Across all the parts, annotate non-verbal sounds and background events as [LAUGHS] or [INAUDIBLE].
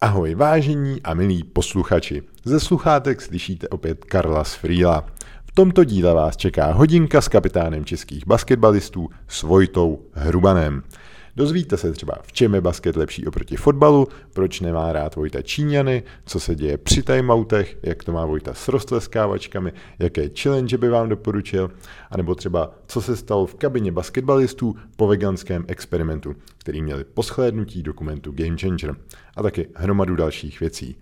Ahoj vážení a milí posluchači. Ze sluchátek slyšíte opět Karla Sfrýla. V tomto díle vás čeká hodinka s kapitánem českých basketbalistů s Vojtou Hrubanem. Dozvíte se třeba, v čem je basket lepší oproti fotbalu, proč nemá rád Vojta Číňany, co se děje při timeoutech, jak to má Vojta s roztleskávačkami, jaké challenge by vám doporučil, anebo třeba, co se stalo v kabině basketbalistů po veganském experimentu, který měli po shlédnutí dokumentu Game Changer a taky hromadu dalších věcí.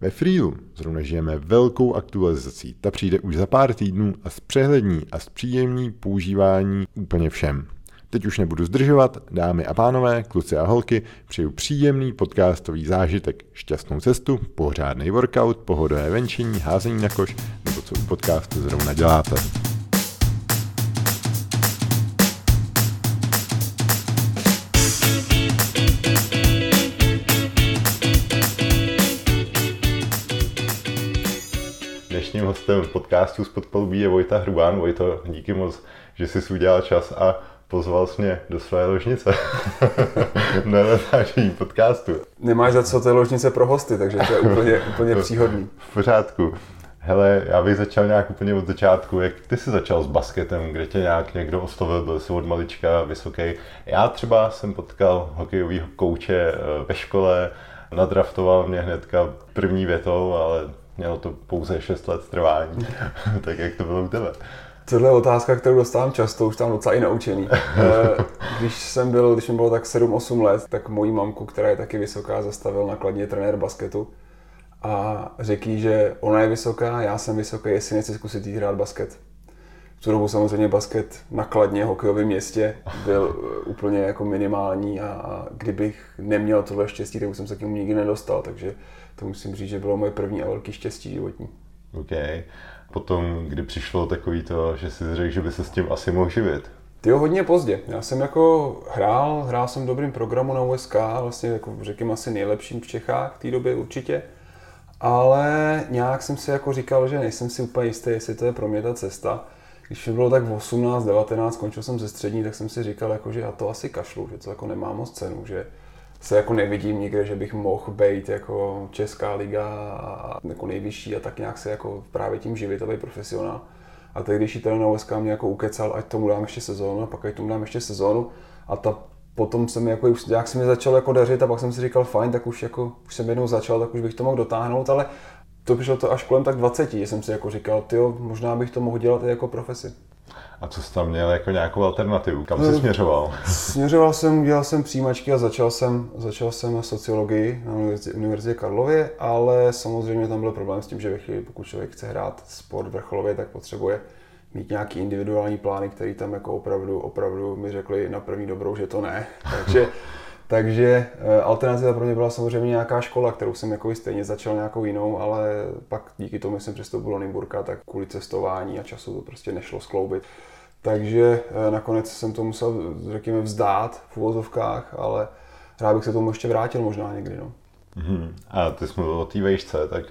Ve Freelu zrovna žijeme velkou aktualizací. Ta přijde už za pár týdnů a zpřehlední a zpříjemní používání úplně všem. Teď už nebudu zdržovat, dámy a pánové, kluci a holky, přeju příjemný podcastový zážitek, šťastnou cestu, pořádný workout, pohodové venčení, házení na koš, nebo co u podcastu zrovna děláte. Dnešním hostem podcastu z podpalubí je Vojta Hrubán. Vojto, díky moc, že jsi udělal čas a pozval jsi mě do své ložnice [LAUGHS] na natáčení podcastu. Nemáš za co, je ložnice pro hosty, takže to je úplně, [LAUGHS] úplně příhodný. V pořádku. Hele, já bych začal nějak úplně od začátku. Jak ty jsi začal s basketem, kde tě nějak někdo oslovil, byl jsi od malička vysoký. Já třeba jsem potkal hokejového kouče eh, ve škole, nadraftoval mě hnedka první větou, ale mělo to pouze 6 let trvání. [LAUGHS] tak jak to bylo u tebe? Tohle je otázka, kterou dostávám často, už tam docela i naučený. [LAUGHS] Eh, když jsem byl, když mi bylo tak 7-8 let, tak moji mamku, která je taky vysoká, zastavil nakladně trenér basketu a řekl že ona je vysoká, já jsem vysoký, jestli nechci zkusit jít hrát basket. V tu dobu samozřejmě basket nakladně hokejovém městě byl eh, úplně jako minimální a kdybych neměl tohle štěstí, tak už jsem se k němu nikdy nedostal, takže to musím říct, že bylo moje první a velký štěstí životní. Okay potom, kdy přišlo takový to, že si řekl, že by se s tím asi mohl živit? Ty hodně pozdě. Já jsem jako hrál, hrál jsem dobrým programu na USK, vlastně jako řekněme asi nejlepším v Čechách v té době určitě. Ale nějak jsem si jako říkal, že nejsem si úplně jistý, jestli to je pro mě ta cesta. Když mi bylo tak v 18, 19, skončil jsem ze střední, tak jsem si říkal, jako, že já to asi kašlu, že to jako nemá moc cenu, že se jako nevidím nikde, že bych mohl být jako Česká liga a jako nejvyšší a tak nějak se jako právě tím živit a být profesionál. A teď, když ten na OSK mě jako ukecal, ať tomu dám ještě sezónu, a pak ať tomu dám ještě sezónu a ta potom jsem jako, jak se mi začal jako dařit a pak jsem si říkal, fajn, tak už jako, už jsem jednou začal, tak už bych to mohl dotáhnout, ale to přišlo to až kolem tak 20, že jsem si jako říkal, jo, možná bych to mohl dělat i jako profesi. A co jsi tam měl jako nějakou alternativu? Kam jsi no, směřoval? Směřoval jsem, dělal jsem přijímačky a začal jsem, začal jsem sociologii na Univerzitě, Univerzitě Karlově, ale samozřejmě tam byl problém s tím, že ve chvíli, pokud člověk chce hrát sport vrcholově, tak potřebuje mít nějaký individuální plány, který tam jako opravdu, opravdu mi řekli na první dobrou, že to ne. [LAUGHS] Takže takže eh, alternativa pro mě byla samozřejmě nějaká škola, kterou jsem jako stejně začal nějakou jinou, ale pak díky tomu jsem přestoupil do Nymburka, tak kvůli cestování a času to prostě nešlo skloubit. Takže eh, nakonec jsem to musel, řekněme, vzdát v uvozovkách, ale rád bych se tomu ještě vrátil možná někdy. No. Hmm. A ty jsi mluvil o té vejšce, tak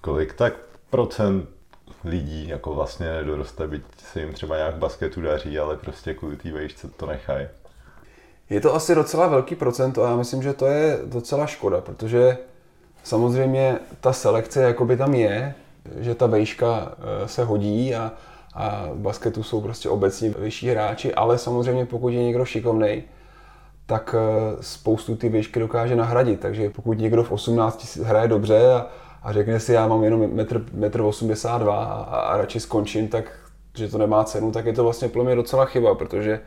kolik tak procent lidí jako vlastně nedoroste, byť se jim třeba nějak basketu daří, ale prostě kvůli té vejšce to nechají? Je to asi docela velký procent a já myslím, že to je docela škoda, protože samozřejmě ta selekce jakoby tam je, že ta vejška eh, se hodí a, a v basketu jsou prostě obecně vyšší hráči, ale samozřejmě pokud je někdo šikovný, tak eh, spoustu ty výšky dokáže nahradit. Takže pokud někdo v 18 hraje dobře a, a řekne si, já mám jenom 1,82 m a, a radši skončím, tak že to nemá cenu, tak je to vlastně pro mě docela chyba, protože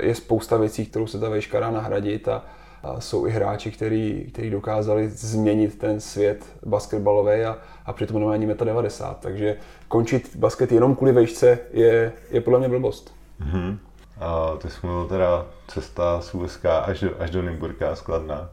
je spousta věcí, kterou se ta vejška dá nahradit a, a jsou i hráči, který dokázali změnit ten svět basketbalový a, a přitom nemá ani 1,90 m. Takže končit basket jenom kvůli vejšce je, je podle mě blbost. Mm-hmm. A ty jsi mluvil teda cesta z USK až do, až do Nymburka skladná.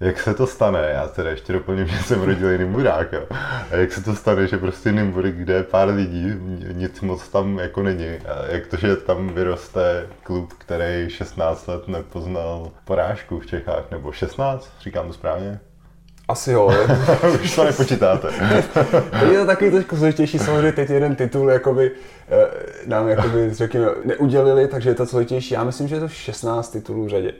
Jak se to stane? Já teda ještě doplním, že jsem rodilý Nymburák. Jo. A jak se to stane, že prostě Nymburk, kde je pár lidí, nic moc tam jako není. A jak to, že tam vyroste klub, který 16 let nepoznal porážku v Čechách, nebo 16, říkám to správně? Asi jo. [LAUGHS] Už to nepočítáte. [LAUGHS] je to takový trošku složitější, samozřejmě teď jeden titul jakoby, eh, nám jakoby, řekněme, neudělili, takže je to složitější. Já myslím, že je to 16 titulů v řadě.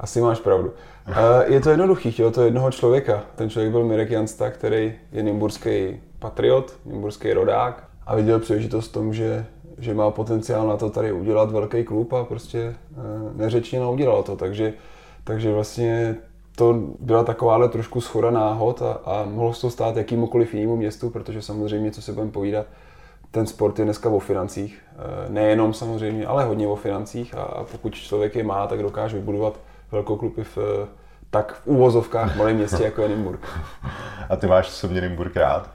Asi máš pravdu. Uh, je to jednoduchý, chtělo to jednoho člověka. Ten člověk byl Mirek Jansta, který je nymburský patriot, nymburský rodák a viděl příležitost v tom, že, že má potenciál na to tady udělat velký klub a prostě uh, neřečně udělal to. Takže, takže vlastně to byla takováhle trošku schoda náhod a, a mohlo se to stát jakýmukoliv jinému městu, protože samozřejmě, co se budeme povídat, ten sport je dneska o financích. Eh, nejenom samozřejmě, ale hodně o financích a pokud člověk je má, tak dokáže vybudovat velkou kluby v tak v úvozovkách malém městě jako je Nymburk. [LAUGHS] A ty máš sobě Nymburk rád?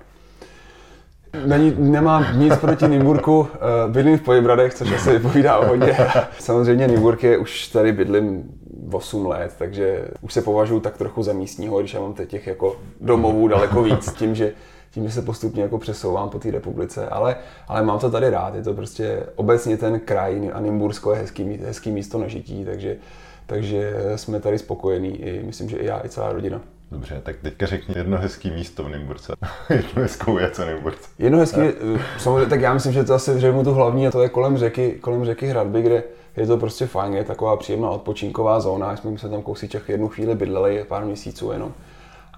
Není, nemám nic proti Nymburku, eh, bydlím v Pojebradech, což asi vypovídá o hodně. [LAUGHS] Samozřejmě Nymburk je už tady bydlím 8 let, takže už se považuji tak trochu za místního, když já mám teď těch jako domovů daleko víc, tím, že tím, že se postupně jako přesouvám po té republice, ale, ale mám to tady rád, je to prostě obecně ten kraj a Nymbursko je hezký, hezký místo na žití, takže, takže jsme tady spokojení, i, myslím, že i já, i celá rodina. Dobře, tak teďka řekni jedno hezký místo v Nymburce. [LAUGHS] jedno hezkou věc v Nymburce. Jedno hezký, eh, samozřejmě, tak já myslím, že to asi řeknu tu hlavní, a to je kolem řeky, kolem řeky Hradby, kde je to prostě fajn, je taková příjemná odpočinková zóna, jsme se tam kousíček jednu chvíli bydleli, pár měsíců jenom.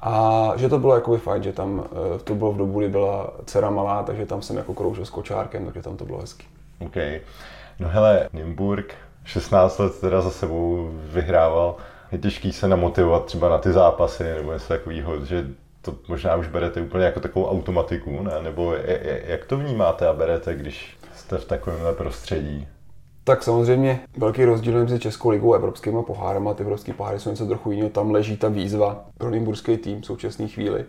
A že to bylo jakoby fajn, že tam eh, to bylo v dobu, kdy byla dcera malá, takže tam jsem jako kroužil s kočárkem, takže tam to bylo hezký. OK. No hele, Nymburk 16 let teda za sebou vyhrával. Je těžký se namotivovat třeba na ty zápasy nebo něco takového, že to možná už berete úplně jako takovou automatiku, ne? Nebo jak to vnímáte a berete, když jste v takovémhle prostředí? Tak samozřejmě velký rozdíl mezi Českou ligou a evropskými pohárama. Ty evropské poháry jsou něco trochu jiného. Tam leží ta výzva pro nymburský tým v současné chvíli.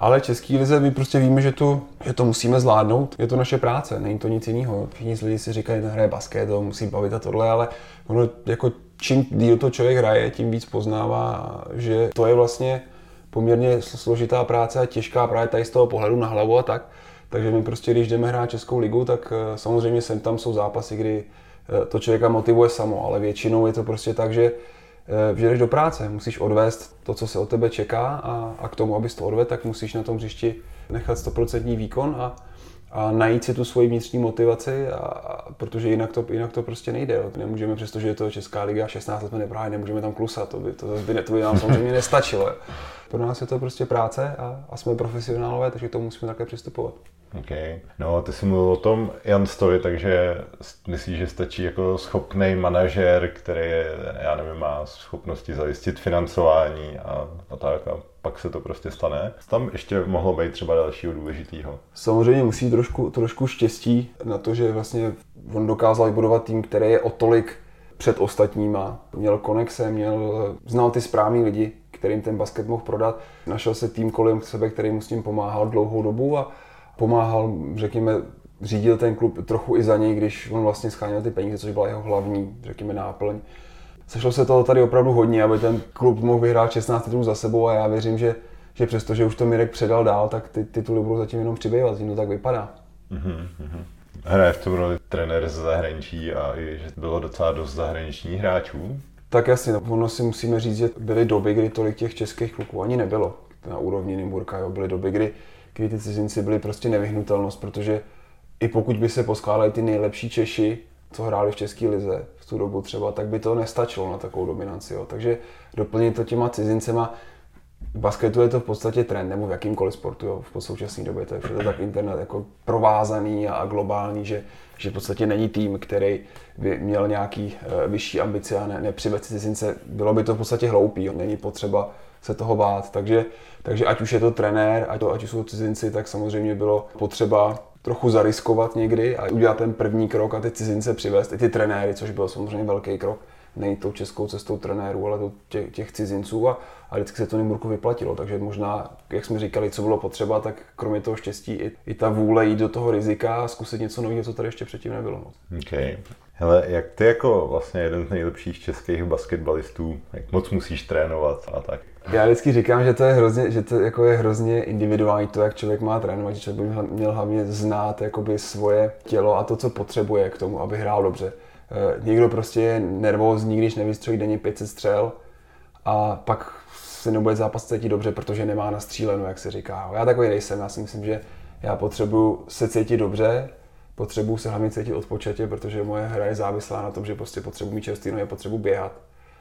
Ale Český lize my prostě víme, že to, že to musíme zvládnout. Je to naše práce, není to nic jiného. Všichni lidi si říkají, že hraje basket, to musí bavit a tohle, ale ono jako čím díl to člověk hraje, tím víc poznává, že to je vlastně poměrně složitá práce a těžká právě tady z toho pohledu na hlavu a tak. Takže my prostě, když jdeme hrát Českou ligu, tak eh, samozřejmě sem tam jsou zápasy, kdy Eh, to člověka motivuje samo, ale většinou je to prostě tak, že eh, jdeš do práce, musíš odvést to, co se od tebe čeká a, a k tomu, abys to odvedl, tak musíš na tom hřišti nechat 100% výkon a, a najít si tu svoji vnitřní motivaci, a, a, protože jinak to, jinak to prostě nejde. Jo. Nemůžeme, přestože je to Česká liga, 16 let jsme nebrali, nemůžeme tam klusat, to by, to, by, to by nám samozřejmě nestačilo. Jo. Pro nás je to prostě práce a, a jsme profesionálové, takže to musíme také přistupovat. OK. No, ty jsi mluvil o tom Jan Story, takže myslíš, že stačí jako schopný manažer, který, je, já nevím, má schopnosti zajistit financování a, a tak a pak se to prostě stane. Tam ještě mohlo být třeba dalšího důležitého. Samozřejmě musí trošku, trošku štěstí na to, že vlastně on dokázal vybudovat tým, který je o tolik před ostatníma. Měl konexe, měl, znal ty správný lidi, kterým ten basket mohl prodat. Našel se tým kolem sebe, který mu s tím pomáhal dlouhou dobu a pomáhal, řekněme, řídil ten klub trochu i za něj, když on vlastně scháněl ty peníze, což byla jeho hlavní, řekněme, náplň. Sešlo se toho tady opravdu hodně, aby ten klub mohl vyhrát 16 titulů za sebou a já věřím, že, že přesto, že už to Mirek předal dál, tak ty tituly budou zatím jenom přibývat, tím to tak vypadá. Mm-hmm. Hraje v tom roli trenér z zahraničí a i, že bylo docela dost zahraničních hráčů. Tak jasně, no, ono si musíme říct, že byly doby, kdy tolik těch českých kluků ani nebylo na úrovni Nymburka. Jo. Byly doby, kdy kdy ty cizinci byli prostě nevyhnutelnost, protože i pokud by se poskládali ty nejlepší Češi, co hráli v České lize v tu dobu třeba, tak by to nestačilo na takovou dominanci. Jo. Takže doplnit to těma cizincema, v basketu je to v podstatě trend, nebo v jakýmkoliv sportu, jo, v současné době to je všude tak internet jako provázaný a globální, že, že v podstatě není tým, který by měl nějaký uh, vyšší ambice a ne, nepřived cizince. Bylo by to v podstatě hloupý, jo. není potřeba se toho bát. Takže, takže ať už je to trenér, ať, to, ať jsou cizinci, tak samozřejmě bylo potřeba trochu zariskovat někdy a udělat ten první krok a ty cizince přivést, i ty trenéry, což byl samozřejmě velký krok. Nejít tou českou cestou trenérů, ale těch, těch cizinců a, a vždycky se to Nymburku vyplatilo. Takže možná, jak jsme říkali, co bylo potřeba, tak kromě toho štěstí i, i ta vůle jít do toho rizika a zkusit něco nového, co tady ještě předtím nebylo moc. Okay. Hele, jak ty jako vlastně jeden z nejlepších českých basketbalistů, jak moc musíš trénovat a tak? Já vždycky říkám, že to je hrozně, že to jako je hrozně individuální to, jak člověk má trénovat, že člověk by měl hlavně znát jakoby svoje tělo a to, co potřebuje k tomu, aby hrál dobře. Eh, někdo prostě je nervózní, když nevystřelí denně 500 střel a pak se nebude zápas cítit dobře, protože nemá nastříleno, jak se říká. Já takový nejsem, já si myslím, že já potřebuju se cítit dobře, potřebuju se hlavně cítit odpočatě, protože moje hra je závislá na tom, že prostě potřebuji mít čerstvý nohy, potřebuji běhat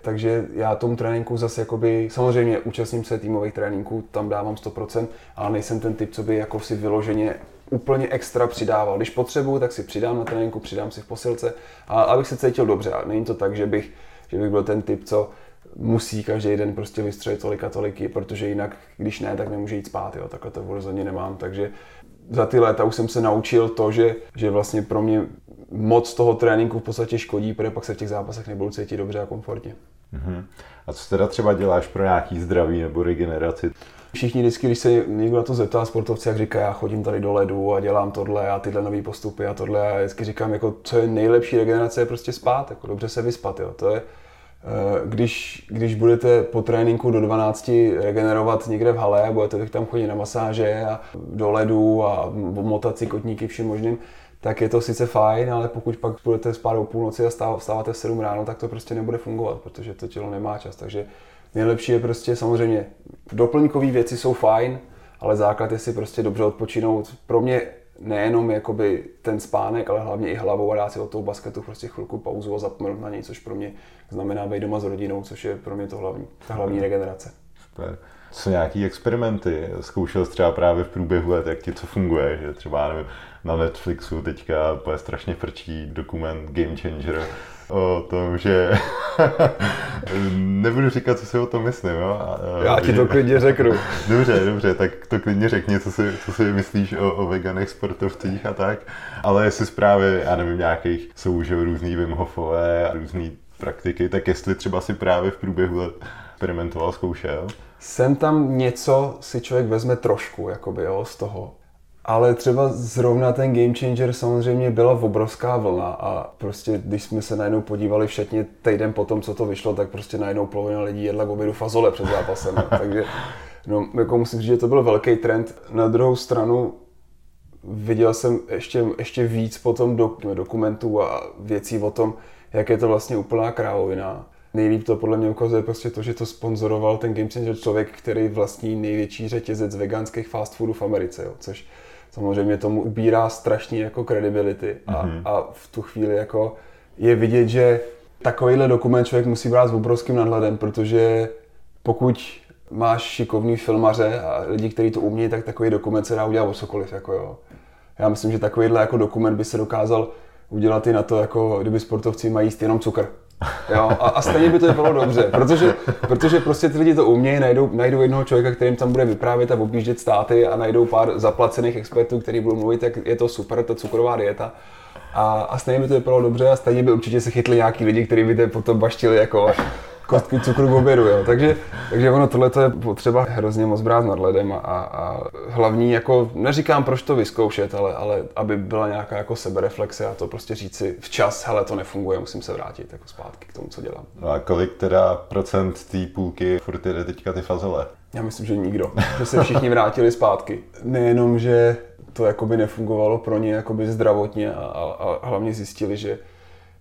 Takže já tomu tréninku zase jakoby, samozřejmě účastním se týmových tréninků, tam dávám 100%, ale nejsem ten typ, co by jako si vyloženě úplně extra přidával. Když potřebuju, tak si přidám na tréninku, přidám si v posilce, a abych se cítil dobře. A není to tak, že bych, že bych byl ten typ, co musí každý den prostě vystřelit tolik a toliky, protože jinak, když ne, tak nemůže jít spát. Jo. Takhle to rozhodně nemám. Takže za ty léta už jsem se naučil to, že, že vlastně pro mě moc toho tréninku v podstatě škodí, protože pak se v těch zápasech nebudu cítit dobře a komfortně. Uh-huh. A co teda třeba děláš pro nějaký zdraví nebo regeneraci? Všichni vždycky, když se někdo na to zeptá sportovci, jak říká, já chodím tady do ledu a dělám tohle a tyhle nové postupy a tohle a vždycky říkám, jako, co je nejlepší regenerace, je prostě spát, jako dobře se vyspat, jo. To je, když, když budete po tréninku do 12 regenerovat někde v hale a budete tam chodit na masáže a do ledu a motat si kotníky vším možným, tak je to sice fajn, ale pokud pak budete spát o půlnoci a vstáváte v 7 ráno, tak to prostě nebude fungovat, protože to tělo nemá čas. Takže nejlepší je prostě samozřejmě doplňkové věci jsou fajn, ale základ je si prostě dobře odpočinout. Pro mě nejenom jakoby ten spánek, ale hlavně i hlavou a dát si od toho basketu prostě chvilku pauzu a zapomenout na něj, což pro mě znamená být doma s rodinou, což je pro mě to hlavní, ta hlavní regenerace. Super. Co nějaký experimenty? Zkoušel jsi třeba právě v průběhu let, jak ti co funguje, že třeba nevím, na Netflixu teďka je strašně frčí dokument Game Changer o tom, že [LAUGHS] nebudu říkat, co si o tom myslím. Jo? Já ti to klidně řeknu. [LAUGHS] dobře, dobře, tak to klidně řekni, co si, co si myslíš o, o veganech sportovcích a tak. Ale jestli právě, já nevím, nějakých jsou už různý Wim Hofové a různý praktiky, tak jestli třeba si právě v průběhu let experimentoval, zkoušel? Sem tam něco si člověk vezme trošku, jakoby, jo, z toho ale třeba zrovna ten Game Changer samozřejmě byla obrovská vlna a prostě když jsme se najednou podívali všetně týden po tom, co to vyšlo, tak prostě najednou polovina lidí jedla k obědu fazole před zápasem. [LAUGHS] Takže no, jako musím říct, že to byl velký trend. Na druhou stranu viděl jsem ještě, ještě víc potom do, dokumentů a věcí o tom, jak je to vlastně úplná krávovina. Nejlíp to podle mě ukazuje prostě to, že to sponzoroval ten Game Changer člověk, který vlastní největší řetězec veganských fast foodů v Americe, jo, což samozřejmě tomu ubírá strašně jako credibility a, mm-hmm. a v tu chvíli jako je vidět, že takovýhle dokument člověk musí brát s obrovským nadhledem, protože pokud máš šikovný filmaře a lidi, kteří to umí, tak takový dokument se dá udělat o cokoliv. Jako jo. Já myslím, že takovýhle jako dokument by se dokázal udělat i na to, jako kdyby sportovci mají jíst jenom cukr. Jo, a, a stejně by to bylo dobře, protože, protože prostě ty lidi to umějí, najdou, najdou jednoho člověka, kterým tam bude vyprávět a objíždět státy a najdou pár zaplacených expertů, kteří budou mluvit, jak je to super, ta cukrová dieta. A, a stejně by to vypadalo dobře a stejně by určitě se chytli nějaký lidi, kteří by to potom baštili jako kostky cukru v obědu, jo. Takže, takže ono tohle je potřeba hrozně moc brát nad ledem a, a, hlavní, jako neříkám proč to vyzkoušet, ale, ale aby byla nějaká jako sebereflexe a to prostě říci včas, hele to nefunguje, musím se vrátit jako zpátky k tomu, co dělám. No a kolik teda procent té půlky furt jde teďka ty fazole? Já myslím, že nikdo, že se všichni vrátili zpátky. Nejenom, že to jakoby nefungovalo pro ně jakoby zdravotně a, a, a hlavně zjistili, že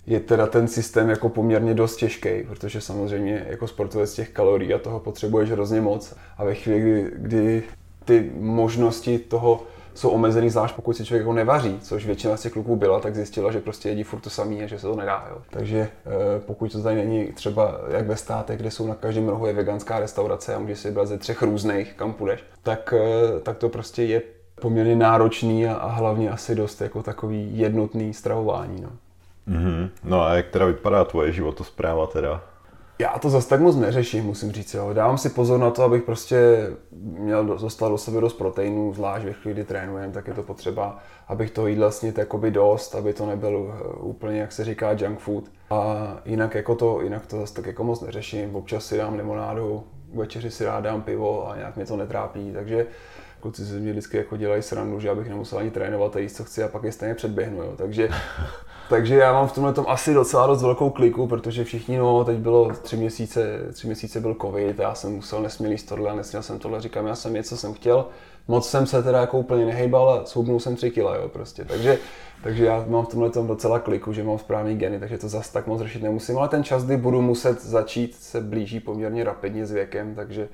je teda ten systém jako poměrně dost těžký, protože samozřejmě jako sportovec těch kalorií a toho potřebuješ hrozně moc a ve chvíli, kdy, kdy ty možnosti toho jsou omezený, zvlášť pokud si člověk jako nevaří, což většina z těch kluků byla, tak zjistila, že prostě jedí furt to samý a že se to nedá. Jo. Takže eh, pokud to tady není třeba jak ve státech, kde jsou na každém rohu je veganská restaurace a můžeš si vybrat ze třech různých, kam půjdeš, tak, eh, tak to prostě je poměrně náročný a, a hlavně asi dost jako takový jednotný stravování. No. Mm-hmm. No a jak teda vypadá tvoje životospráva teda? Já to zase tak moc neřeším, musím říct. Jo. Dávám si pozor na to, abych prostě měl dostat do sebe dost proteinů, zvlášť ve chvíli, kdy trénujem, tak je to potřeba, abych toho jídla snit jakoby dost, aby to nebyl eh, úplně, jak se říká, junk food. A jinak, jako to, jinak to zase tak jako moc neřeším. Občas si dám limonádu, večeři si rád dám pivo a nějak mě to netrápí. Takže kluci se mě vždycky jako dělají srandu, že abych nemusel ani trénovat a jíst, co chci a pak je stejně předběhnu. Jo. Takže [LAUGHS] takže já mám v tomhle tom asi docela dost velkou kliku, protože všichni, no, teď bylo tři měsíce, tři měsíce byl covid, já jsem musel nesměl jíst tohle, nesměl jsem tohle, říkám, já jsem něco jsem chtěl, moc jsem se teda jako úplně nehejbal a soubnul jsem tři kila, jo, prostě. Takže, takže já mám v tomhle tom docela kliku, že mám správný geny, takže to zase tak moc řešit nemusím, ale ten čas, kdy budu muset začít, se blíží poměrně rapidně s věkem, takže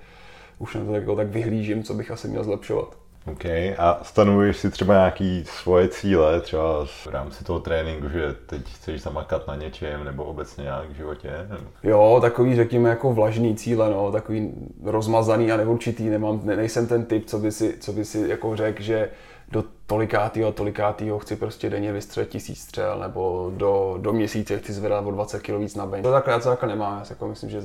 už na to jako tak vyhlížím, co bych asi měl zlepšovat. OK. A stanovuješ si třeba nějaký svoje cíle, třeba v rámci toho tréninku, že teď chceš zamakat na něčem, nebo obecně nějak v životě? Jo, takový, řekněme, jako vlažný cíle, no, takový rozmazaný a neurčitý, nemám, ne, nejsem ten typ, co by si, co by si jako řekl, že do tolikátýho tolikátýho chci prostě denně vystřelit tisíc střel, nebo do, do měsíce chci zvedat o 20 kg víc na bench. To takhle, já to takhle nemám, já si jako myslím, že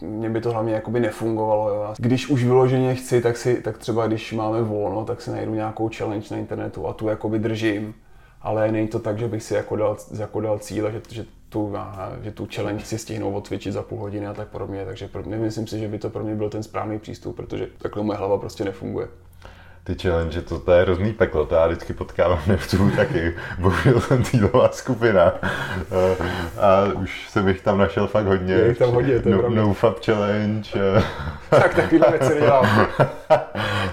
mně by to hlavně jakoby nefungovalo. Jo. Když už vyloženě chci, tak, si, tak třeba když máme volno, tak si najdu nějakou challenge na internetu a tu jakoby držím. Ale není to tak, že bych si jako dal, jako dal cíle, že, že, tu, že tu challenge si stihnou odcvičit za půl hodiny a tak podobně. Takže nemyslím si, že by to pro mě byl ten správný přístup, protože takhle moje hlava prostě nefunguje ty challenge, to, to je hrozný peklo, to já vždycky potkávám [LAUGHS] nevců taky, bohužel [LAUGHS] jsem cílová skupina a, a už jsem jich tam našel fakt hodně. Je tam hodně, to je no, no Fab Challenge. [LAUGHS] tak takovýhle věci nedělám.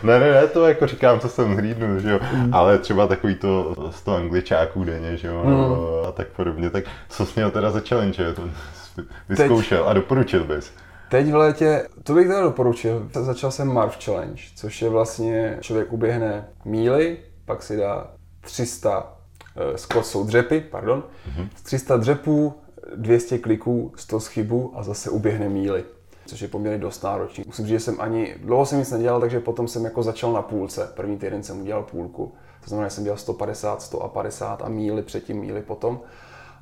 ne, ne, ne, to jako říkám, co jsem zhlídnul, že jo, mm. ale třeba takový to z toho angličáků denně, že jo, mm. a tak podobně, tak co jsi měl teda za challenge, to vyzkoušel Teď. a doporučil bys? Teď v létě, to bych teda doporučil, začal jsem Marv Challenge, což je vlastně, člověk uběhne míly, pak si dá 300, uh, skot jsou dřepy, pardon, mm-hmm. 300 dřepů, 200 kliků, 100 schybů a zase uběhne míly což je poměrně dost náročný. Musím říct, že jsem ani, dlouho jsem nic nedělal, takže potom jsem jako začal na půlce. První týden jsem udělal půlku. To znamená, že jsem dělal 150, 100 a 50 a míly předtím, míly potom.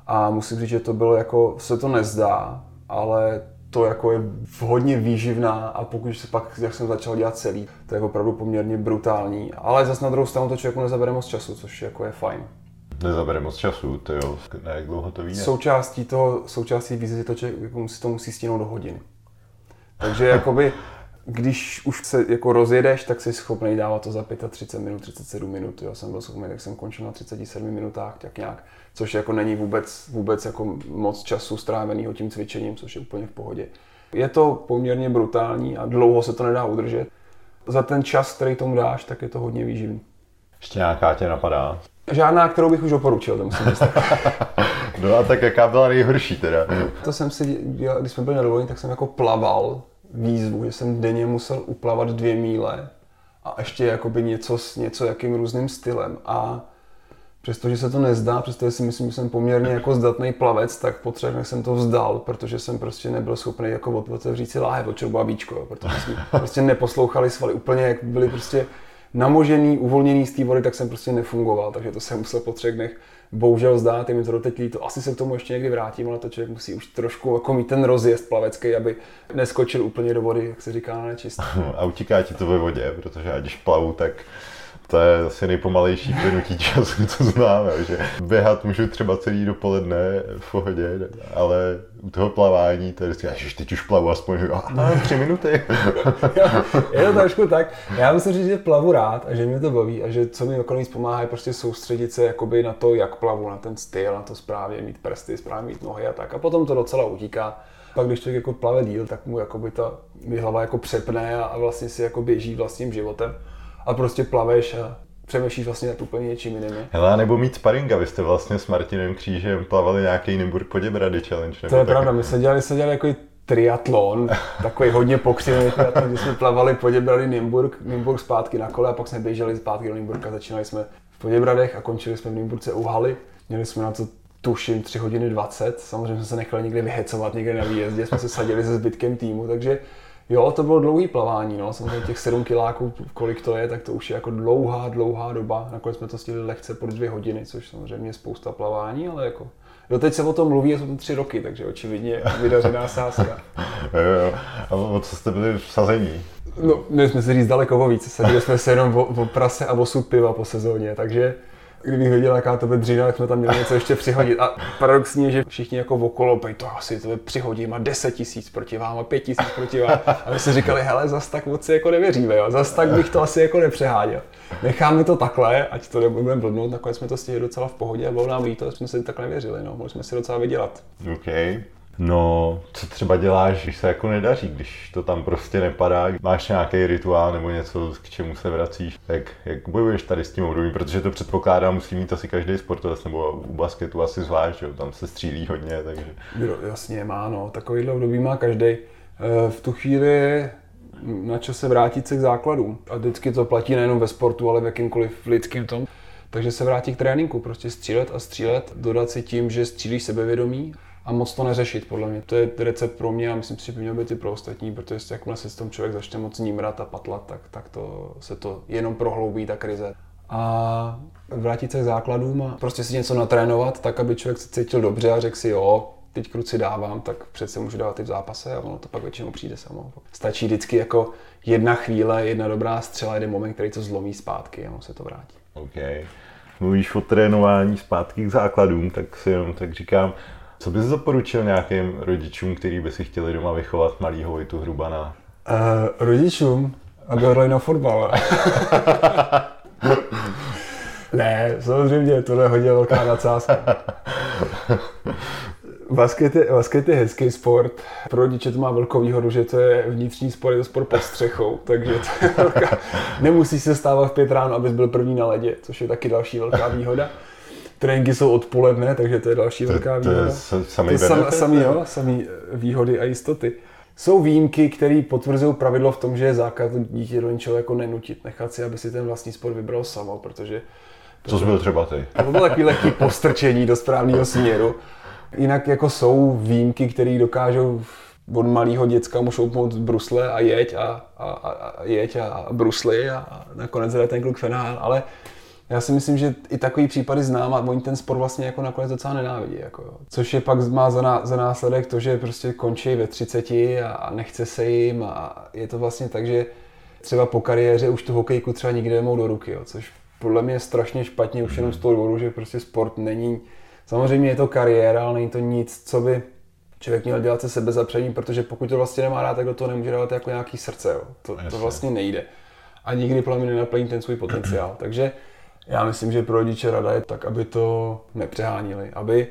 A musím říct, že to bylo jako, se to nezdá, ale to jako je hodně výživná a pokud se pak, jak jsem začal dělat celý, to je opravdu poměrně brutální. Ale zase na druhou stranu to člověku nezabere moc času, což jako je fajn. Nezabere moc času, to jo, na jak dlouho to vyjde? Součástí toho, součástí výzvy je to, že jako musí, to musí stihnout do hodiny. Takže jakoby, když už se jako rozjedeš, tak jsi schopný dávat to za 35 minut, 37 minut. Jo. Jsem byl schopný, tak jsem končil na 37 minutách, tak nějak což jako není vůbec, vůbec jako moc času stráveného tím cvičením, což je úplně v pohodě. Je to poměrně brutální a dlouho se to nedá udržet. Za ten čas, který tomu dáš, tak je to hodně výživný. Ještě nějaká tě napadá? Žádná, kterou bych už doporučil, to musím říct. [LAUGHS] no a tak jaká byla nejhorší teda? To jsem si, když jsme byli na dovolení, tak jsem jako plaval výzvu, že jsem denně musel uplavat dvě míle a ještě jakoby něco s něco jakým různým stylem. A Přestože se to nezdá, přestože si myslím, že jsem poměrně jako zdatný plavec, tak po třech jsem to vzdal, protože jsem prostě nebyl schopný jako otevřít si láhev, od víčko, protože jsme [LAUGHS] prostě neposlouchali svaly. Úplně jak byli prostě namožený, uvolněný z té vody, tak jsem prostě nefungoval, takže to jsem musel po třech dnech bohužel zdát, je mi to doteď líto. Asi se k tomu ještě někdy vrátím, ale to člověk musí už trošku jako mít ten rozjezd plavecký, aby neskočil úplně do vody, jak se říká na nečistě. [LAUGHS] A utíká ti to ve vodě, protože ať když plavu, tak to je asi nejpomalejší plynutí času, [LAUGHS] co známe, že běhat můžu třeba celý dopoledne v pohodě, ale u toho plavání, to je vždycky, že teď už plavu aspoň a, [LAUGHS] tři minuty. [LAUGHS] je to trošku tak. Já musím říct, že plavu rád a že mě to baví a že co mi okolo víc pomáhá je prostě soustředit se jakoby na to, jak plavu, na ten styl, na to správně mít prsty, správně mít nohy a tak. A potom to docela utíká. Pak když člověk jako plave díl, tak mu jakoby ta hlava jako přepne a, a vlastně si jako běží vlastním životem a prostě plaveš a přemýšlíš vlastně nad úplně něčím jiným. Hele, nebo mít sparinga, vy jste vlastně s Martinem Křížem plavali nějaký Nymburk Poděbrady challenge. Nebo to je taky... pravda, my jsme dělali, jsme dělali jako triatlon, [LAUGHS] takový hodně pokřivený triatlon, kdy jsme plavali Poděbrady Nymburk, Nymburk zpátky na kole a pak jsme běželi zpátky do Nymburka, začínali jsme v Poděbradech a končili jsme v Nymburce u haly. Měli jsme na to tuším 3 hodiny 20, samozřejmě jsme se nechali někde vyhecovat někde na výjezdě, jsme se sadili se zbytkem týmu, takže Jo, to bylo dlouhý plavání, no, samozřejmě těch 7 kiláků, kolik to je, tak to už je jako dlouhá, dlouhá doba. Nakonec jsme to stihli lehce po dvě hodiny, což samozřejmě je spousta plavání, ale jako Jo, teď se o tom mluví, jsou to tři roky, takže očividně vydařená sázka. [LAUGHS] jo, jo. A o co jste byli v sazení? No, my jsme se říct daleko víc. Sadili jsme se jenom o, o prase a o piva po sezóně, takže kdybych věděl, jaká to dřína, tak jsme tam měli něco ještě přihodit. A paradoxně, že všichni jako okolo, pej to asi to přihodím a 10 tisíc proti vám a 5 tisíc proti vám. A my si říkali, hele, zas tak moc si jako nevěříme, jo. zas tak bych to asi jako nepřeháděl. Necháme to takhle, ať to nebudeme blbnout, nakonec jsme to stihli docela v pohodě a bylo nám líto, jsme si takhle nevěřili, no. mohli jsme si docela vydělat. Okay. No, co třeba děláš, když se jako nedaří, když to tam prostě nepadá, máš nějaký rituál nebo něco, k čemu se vracíš, jak, jak bojuješ tady s tím obdobím, protože to předpokládám, musí mít asi každý sportovec, nebo u basketu asi zvlášť, jo, tam se střílí hodně, takže... Jo, jasně, má, no, takovýhle období má každý. Eh, v tu chvíli na čase vrátit se k základům. A vždycky to platí nejenom ve sportu, ale v jakýmkoliv lidském tom. Takže se vrátí k tréninku, prostě střílet a střílet, dodat si tím, že střílíš sebevědomí a moc to neřešit, podle mě. To je recept pro mě a myslím si, že by měl být i pro ostatní, protože jakmile se s tom člověk začne moc nímrat a patlat, tak, tak to, se to jenom prohloubí, ta krize. A vrátit se k základům a prostě si něco natrénovat, tak aby člověk se cítil dobře a řekl si, jo, teď kruci dávám, tak přece můžu dávat i v zápase a ono to pak většinou přijde samo. Stačí vždycky jako jedna chvíle, jedna dobrá střela, jeden moment, který to zlomí zpátky a ono se to vrátí. Okay. Mluvíš o trénování zpátky k základům, tak si jenom tak říkám, co bys doporučil nějakým rodičům, kteří by si chtěli doma vychovat malýho Vojtu Hrubana? Uh, rodičům? Aby hrali na fotbal. [LAUGHS] ne, samozřejmě, to je hodně velká nadsázka. Basket je, basket je hezký sport. Pro rodiče to má velkou výhodu, že to je vnitřní sport, je to sport pod střechou, takže to je velká... nemusí se stávat v pět ráno, abys byl první na ledě, což je taky další velká výhoda. Tréninky jsou odpoledne, takže to je další to, velká výhoda. To je samý, to sam, samý, jo, samý výhody a jistoty. Jsou výjimky, které potvrzují pravidlo v tom, že je zákaz dítě do něčeho jako nenutit, nechat si, aby si ten vlastní sport vybral samo, protože... Co jsi byl třeba ty? To bylo takový lehký [LAUGHS] postrčení do správného směru. Jinak jako jsou výjimky, které dokážou od malého děcka mu šoupnout brusle a jeď a, a, a, a jeď a, brusly a, a nakonec jde ten kluk fenál, ale já si myslím, že i takový případy znám a oni ten sport vlastně jako nakonec docela nenávidí. Jako jo. Což je pak má za, ná, za následek to, že prostě končí ve 30 a, a nechce se jim a je to vlastně tak, že třeba po kariéře už tu hokejku třeba nikdy nemou do ruky, jo, což podle mě je strašně špatně už jenom z toho důvodu, že prostě sport není, samozřejmě je to kariéra, ale není to nic, co by člověk měl dělat se sebe zapření, protože pokud to vlastně nemá rád, tak do toho nemůže dávat jako nějaký srdce. Jo. To, to vlastně nejde. A nikdy podle mě nenaplní ten svůj potenciál. Takže já myslím, že pro rodiče rada je tak, aby to nepřehánili, aby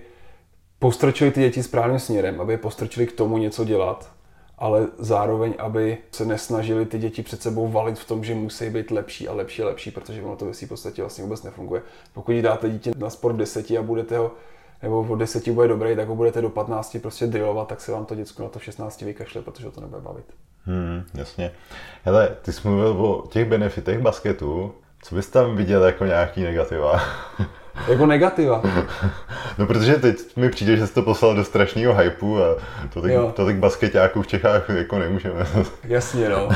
postrčili ty děti správným směrem, aby je postrčili k tomu něco dělat, ale zároveň, aby se nesnažili ty děti před sebou valit v tom, že musí být lepší a lepší a lepší, protože ono to ve v podstatě vlastně vůbec nefunguje. Pokud dáte dítě na sport 10 a budete ho nebo od 10 bude dobrý, tak ho budete do 15 prostě drillovat, tak se vám to děcko na to 16 vykašle, protože ho to nebude bavit. Hmm, jasně. Hele, ty jsi mluvil o těch benefitech basketu. Co bys tam viděl jako nějaký negativa? Jako negativa? [LAUGHS] No protože teď mi přijde, že jsi to poslal do strašného hypeu a to tak, to tak basketáků v Čechách jako nemůžeme. [LAUGHS] Jasně no.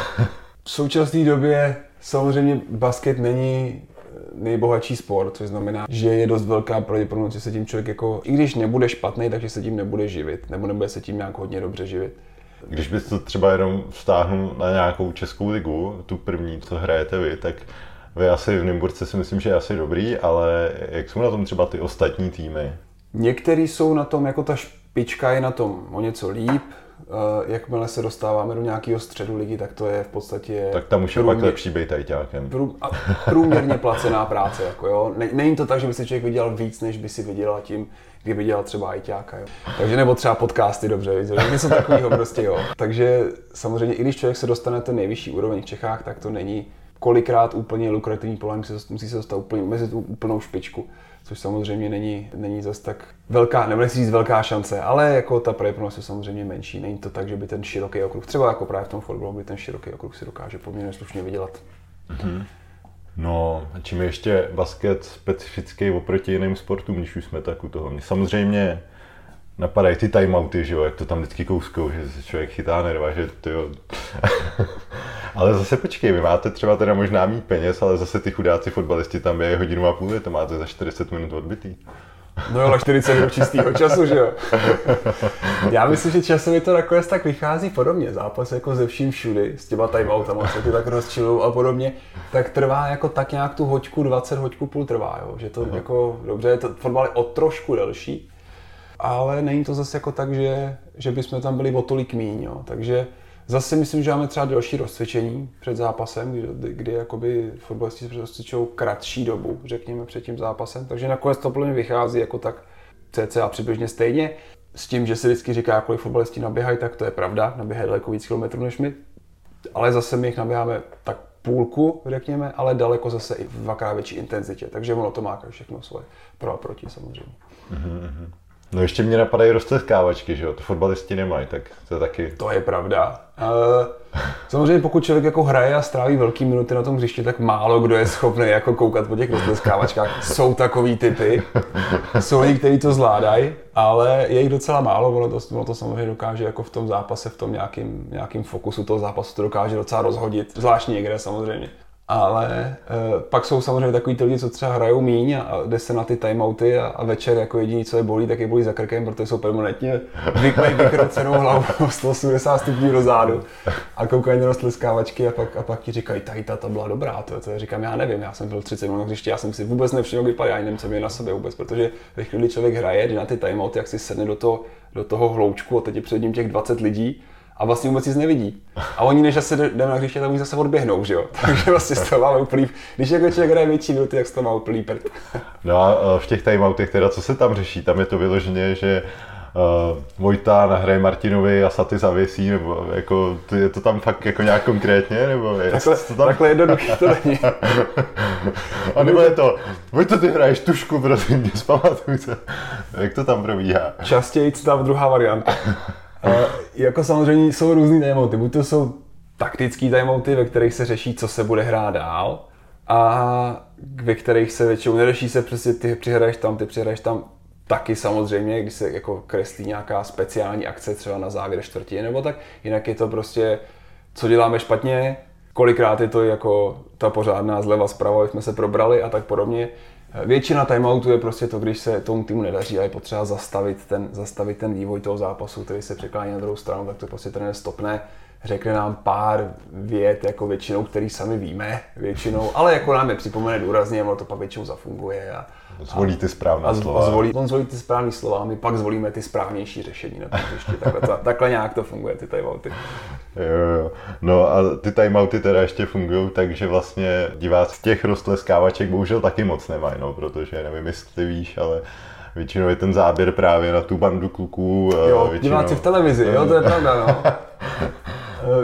V současné době samozřejmě basket není nejbohatší sport, což znamená, že je dost velká pravděpodobnost, že se tím člověk jako, i když nebude špatný, takže se tím nebude živit, nebo nebude se tím nějak hodně dobře živit. Když bys to třeba jenom vztáhnul na nějakou českou ligu, tu první, co hrajete vy, tak vy asi v Nymburce si myslím, že je asi dobrý, ale jak jsou na tom třeba ty ostatní týmy? Některý jsou na tom, jako ta špička je na tom o něco líp, Uh, jakmile se dostáváme do nějakého středu ligy, tak to je v podstatě... Tak tam už je průměr, pak lepší být ajťákem. Průměrně placená práce. Jako jo. Ne, není to tak, že by si člověk vydělal víc, než by si vydělal tím, kdyby dělal třeba ajťáka. Jo. Takže nebo třeba podcasty, dobře, víte, něco takového prostě, jo. Takže samozřejmě, i když člověk se dostane ten nejvyšší úroveň v Čechách, tak to není kolikrát úplně lukrativní polem, musí se dostat úplně mezi tu úplnou špičku což samozřejmě není, není zas tak velká, nebo nechci říct velká šance, ale jako ta pravděpodobnost je samozřejmě menší. Není to tak, že by ten široký okruh, třeba jako právě v tom fotbalu, by ten široký okruh si dokáže poměrně slušně vydělat. Mm-hmm. No, čím je ještě basket specifický oproti jiným sportům, když už jsme tak u toho. Mě samozřejmě napadají ty timeouty, že jo, jak to tam vždycky kouskou, že se člověk chytá nerva, že to jo. [LAUGHS] ale zase počkej, vy máte třeba teda možná mít peněz, ale zase ty chudáci fotbalisti tam je hodinu a půl, to máte za 40 minut odbitý. No jo, ale 40 minut čistého času, že jo. [LAUGHS] Já myslím, že časově to nakonec tak vychází podobně. Zápas jako ze vším všudy, s těma timeoutama, se ty tak rozčilují a podobně, tak trvá jako tak nějak tu hoďku, 20 hoďku půl trvá, jo. Že to Aha. jako, dobře, to fotbal je o trošku delší, ale není to zase jako tak, že, že bychom tam byli o tolik míň. Jo. Takže zase myslím, že máme třeba další rozcvičení před zápasem, kdy, kdy jakoby fotbalisti se rozcvičují kratší dobu, řekněme, před tím zápasem. Takže nakonec to plně vychází jako tak cca přibližně stejně. S tím, že si vždycky říká, kolik fotbalisti naběhají, tak to je pravda, naběhají daleko víc kilometrů než my. Ale zase my jich naběháme tak půlku, řekněme, ale daleko zase i v dvakrát větší intenzitě. Takže ono to má všechno svoje pro a proti samozřejmě. Mm-hmm. No ještě mě napadají rozceskávačky, že jo, to fotbalisti nemají, tak to je taky... To je pravda. Uh, samozřejmě pokud člověk jako hraje a stráví velký minuty na tom hřišti, tak málo kdo je schopný jako koukat po těch rozceskávačkách. Jsou takový typy, jsou lidi, kteří to zvládají, ale je jich docela málo, ono to, ono to samozřejmě dokáže jako v tom zápase, v tom nějakým, nějakým fokusu toho zápasu to dokáže docela rozhodit, zvlášť někde samozřejmě. Ale e, pak jsou samozřejmě takový ty lidi, co třeba hrajou míň a, a jde se na ty timeouty a, a večer jako jediný, co je bolí, tak je bolí za krkem, protože jsou permanentně vyklej vykrocenou hlavu [LAUGHS] 180 stupňů do zádu a koukají na roztleskávačky a pak, a pak ti říkají, tady ta, ta byla dobrá, to, to říkám, já nevím, já jsem byl 30 minut na hřišti, já jsem si vůbec nevšiml, vypadá, já nevím, co mě na sobě vůbec, protože ve chvíli člověk hraje, jde na ty timeouty, jak si sedne do toho, do toho hloučku a teď je před ním těch 20 lidí a vlastně vůbec nic nevidí. A oni, než se jdeme na hřiště, tak oni zase odběhnou, že jo? [LAUGHS] Takže vlastně z toho máme úplný, když jako člověk hraje větší minuty, tak z toho má úplný prd. [LAUGHS] No a v těch timeoutech teda, co se tam řeší? Tam je to vyloženě, že uh, Vojta nahraje Martinovi a Saty zavěsí, nebo jako, to je to tam fakt jako nějak konkrétně, nebo je, takhle, to tam... takhle jednoduché to není. [LAUGHS] a nebo je to, Vojta, ty hraješ tušku, prosím tě, zpamatuj se. Jak to tam probíhá? Častěji tam druhá varianta. Jako samozřejmě jsou různý timeouty. Buď to jsou taktický timeouty, ve kterých se řeší, co se bude hrát dál, a ve kterých se většinou neřeší se přesně ty přihraješ tam, ty přihraješ tam, taky samozřejmě, když se jako kreslí nějaká speciální akce třeba na závěr čtvrtiny nebo tak, jinak je to prostě, co děláme špatně, kolikrát je to jako ta pořádná zleva zprava, jsme se probrali a tak podobně. Většina timeoutu je prostě to, když se tomu týmu nedaří a je potřeba zastavit ten, zastavit ten vývoj toho zápasu, který se překlání na druhou stranu, tak to prostě trenér stopne, řekne nám pár vět, jako většinou, který sami víme, většinou, ale jako nám je připomene důrazně, ono to pak většinou zafunguje. A, Zvolí ty správná a, slova. Zvolí, on zvolí ty správné slova a my pak zvolíme ty správnější řešení na tom hřišti. Takhle, to, takhle nějak to funguje, ty timeouty. Jo, jo. No a ty timeouty teda ještě fungují tak, že vlastně diváci z těch roztleskávaček bohužel taky moc nemají, no, protože nevím, jestli víš, ale většinou je ten záběr právě na tu bandu kluků. Jo, většinou... diváci v televizi, jo, to je pravda, no. [LAUGHS]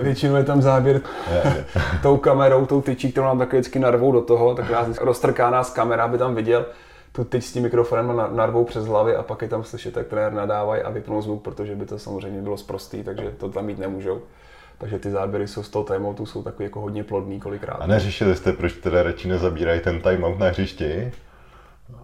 Většinou je tam záběr tou kamerou, tou tyčí, kterou nám taky vždycky narvou do toho, tak nás roztrká nás kamera, aby tam viděl tu tyč s tím mikrofonem narvou přes hlavy a pak je tam slyšet, jak trenér nadávají a vypnou zvuk, protože by to samozřejmě bylo sprostý, takže to tam mít nemůžou. Takže ty záběry jsou z toho timeoutu jsou takový jako hodně plodný kolikrát. A neřešili jste, proč teda radši nezabírají ten timeout na hřišti?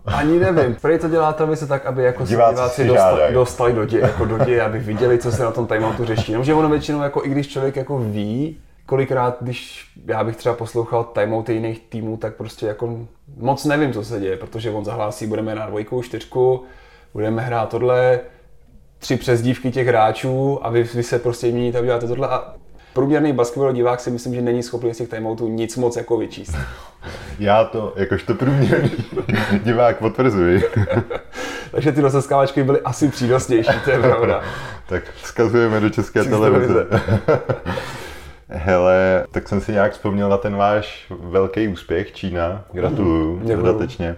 Ani nevím. Prý to dělá televize tak, aby jako diváci, diváci dostali, dostali do děje, jako do děje, aby viděli, co se na tom timeoutu řeší. Jenomže ono většinou, jako i když člověk jako ví, kolikrát, když já bych třeba poslouchal timeouty jiných týmů, tak prostě jako moc nevím, co se děje, protože on zahlásí, budeme na dvojku, čtyřku, budeme hrát tohle, tři přezdívky těch hráčů a vy, vy se prostě měníte a uděláte tohle a průměrný basketbalový divák si myslím, že není schopný z těch timeoutů nic moc jako vyčíst. Já to, jakožto průměrný [LAUGHS] divák potvrzuji. [LAUGHS] Takže ty rozeskávačky byly asi přínosnější, to je pravda. tak vzkazujeme do české televize. [LAUGHS] Hele, tak jsem si nějak vzpomněl na ten váš velký úspěch, Čína. Gratuluju, mm, dodatečně.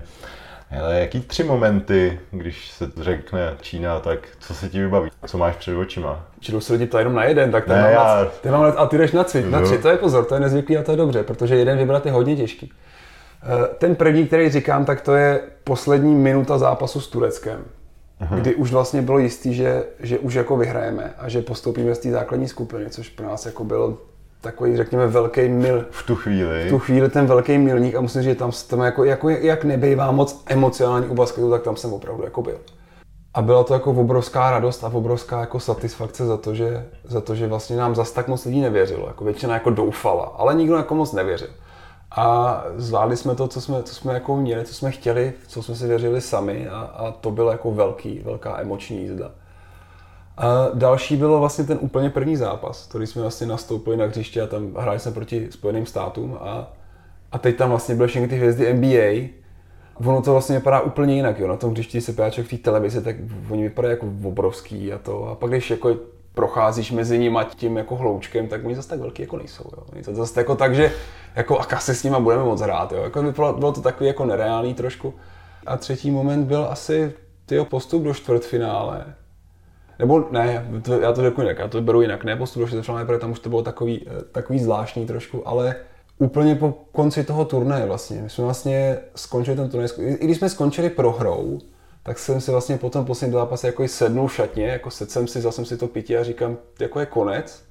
Hele, jaký tři momenty, když se řekne Čína, tak co se ti vybaví? Co máš před očima? Čili se lidi ptá jenom na jeden, tak ten ne, mám, já... na, ten mám na, a ty jdeš na tři, na tři, to je pozor, to je nezvyklý a to je dobře, protože jeden vybrat je hodně těžký. Eh, ten první, který říkám, tak to je poslední minuta zápasu s Tureckem. Aha. kdy už vlastně bylo jistý, že, že už jako vyhrajeme a že postoupíme z té základní skupiny, což pro nás jako byl takový, řekněme, velký mil. V tu chvíli. V tu chvíli ten velký milník a musím říct, že tam, tam jako, jako, jak nebejvá moc emocionální u basketu, tak tam jsem opravdu jako byl. A byla to jako obrovská radost a obrovská jako satisfakce za to, že, za to, že vlastně nám zas tak moc lidí nevěřilo. Jako většina jako doufala, ale nikdo jako moc nevěřil. A zvládli jsme to, co jsme, co jsme jako měli, co jsme chtěli, co jsme si věřili sami a, a to bylo jako velký, velká emoční jízda. A další bylo vlastně ten úplně první zápas, který jsme vlastně nastoupili na hřiště a tam hráli jsme proti Spojeným státům a, a teď tam vlastně byly všechny ty hvězdy NBA. Ono to vlastně vypadá úplně jinak, jo. Na tom hřišti se pěáček v té televizi, tak oni vypadají jako obrovský a to. A pak když jako procházíš mezi nimi tím jako hloučkem, tak oni zase tak velký jako nejsou. Jo. Oni zase jako tak, že jako a se s nimi budeme moc hrát. Jo. Jako bylo, bylo to takový jako nereálný trošku. A třetí moment byl asi tyjo, postup do čtvrtfinále, nebo ne, to, já to řeknu jinak, já to beru jinak, ne postup do čtvrtfinále, protože tam už to bylo takový, eh, takový zvláštní trošku, ale úplně po konci toho turnaje vlastně. My jsme vlastně skončili ten turnaj, i když jsme skončili prohrou, tak jsem si vlastně po tom posledním zápase jako sednul v šatně, jako sedl jsem si, vzal jsem si to pití a říkám, jako je konec.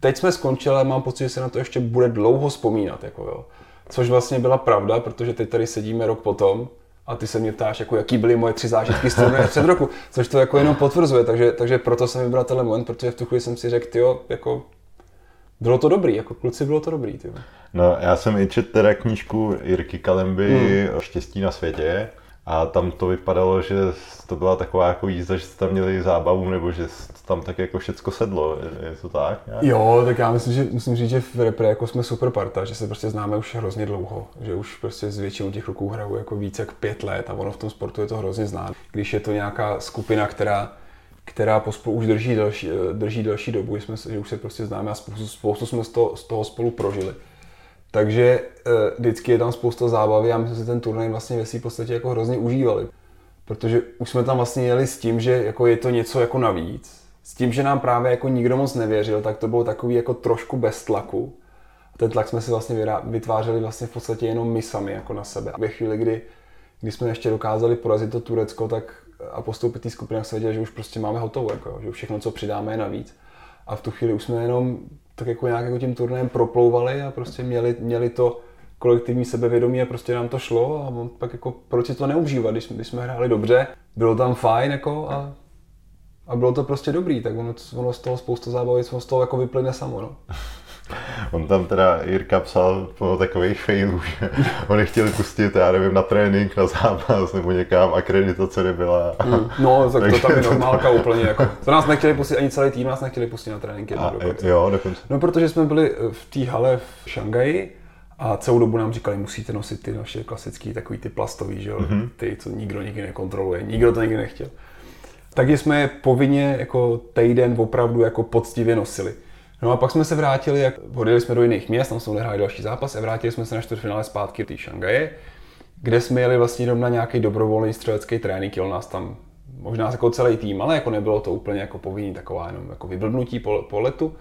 Teď jsme skončili, ale mám pocit, že se na to ještě bude dlouho vzpomínat. Jako jo. Což vlastně byla pravda, protože teď tady sedíme rok potom a ty se mě ptáš, jako jaký byly moje tři zážitky z turnaje před roku, což to jako jenom potvrzuje, takže, takže proto jsem vybral tenhle moment, protože v tu chvíli jsem si řekl, jo, jako bylo to dobrý, jako kluci bylo to dobrý. Tyjo. No, já jsem i četl teda knížku Jirky Kalemby hmm. o štěstí na světě a tam to vypadalo, že to byla taková jako jízda, že jste tam měli zábavu, nebo že tam tak jako všecko sedlo, je to tak? Nějak? Jo, tak já myslím, že musím říct, že v repre jako jsme super parta, že se prostě známe už hrozně dlouho, že už prostě s většinou těch ruků hraju jako víc jak pět let a ono v tom sportu je to hrozně znát. Když je to nějaká skupina, která která pospolu už drží další, drží další dobu, že, jsme, že už se prostě známe a spoustu, spoustu jsme z toho, z toho spolu prožili. Takže uh, vždycky je tam spousta zábavy a my jsme si ten turnaj vlastně ve podstatě jako hrozně užívali. Protože už jsme tam vlastně jeli s tím, že jako je to něco jako navíc. S tím, že nám právě jako nikdo moc nevěřil, tak to bylo takový jako trošku bez tlaku. A ten tlak jsme si vlastně vytvářeli vlastně v podstatě jenom my sami jako na sebe. A ve chvíli, kdy, kdy jsme ještě dokázali porazit to Turecko, tak a postoupit té skupinách se věděli, že už prostě máme hotovo, jako, že všechno, co přidáme, je navíc. A v tu chvíli už jsme jenom tak jako nějak jako tím turnajem proplouvali a prostě měli, měli to kolektivní sebevědomí a prostě nám to šlo a pak jako proč si to neužívat, když, když jsme hráli dobře, bylo tam fajn jako a, a bylo to prostě dobrý, tak ono, ono z toho spousta zábavy, z toho jako vyplyne samo. No. On tam teda Jirka psal po takových failů, že oni chtěli pustit, já nevím, na trénink, na zápas nebo někam, akreditace nebyla. Mm, no, tak to tam je normálka úplně. Jako. To nás nechtěli pustit, ani celý tým nás nechtěli pustit na tréninky. A, dokonce. Jo, dokonce. No, protože jsme byli v té hale v Šangaji a celou dobu nám říkali, musíte nosit ty naše klasické takový ty plastový, že jo, mm-hmm. ty, co nikdo nikdy nekontroluje, nikdo to nikdy nechtěl. Takže jsme je povinně jako týden opravdu jako poctivě nosili. No a pak jsme se vrátili, jak odjeli jsme do jiných měst, tam jsme odehráli další zápas a vrátili jsme se na čtvrtfinále zpátky do Šangaje, kde jsme jeli vlastně jenom na nějaký dobrovolný střelecký trénink, jel nás tam možná jako celý tým, ale jako nebylo to úplně jako povinný, taková jenom jako vyblbnutí po, po letu.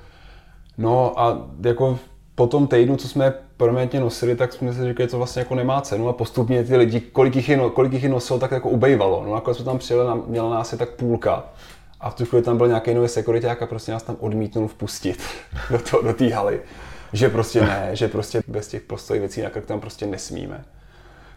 No a jako po tom týdnu, co jsme permanentně nosili, tak jsme si říkali, to vlastně jako nemá cenu a postupně ty lidi, kolik jich, je, kolik jich je nosil, tak jako ubejvalo. No a jsme tam přijeli, měla nás je tak půlka. A v tu chvíli tam byl nějaký nový sekuriták a prostě nás tam odmítnul vpustit [LAUGHS] do, to, do té haly. Že prostě ne, že prostě bez těch postojích věcí na krk tam prostě nesmíme.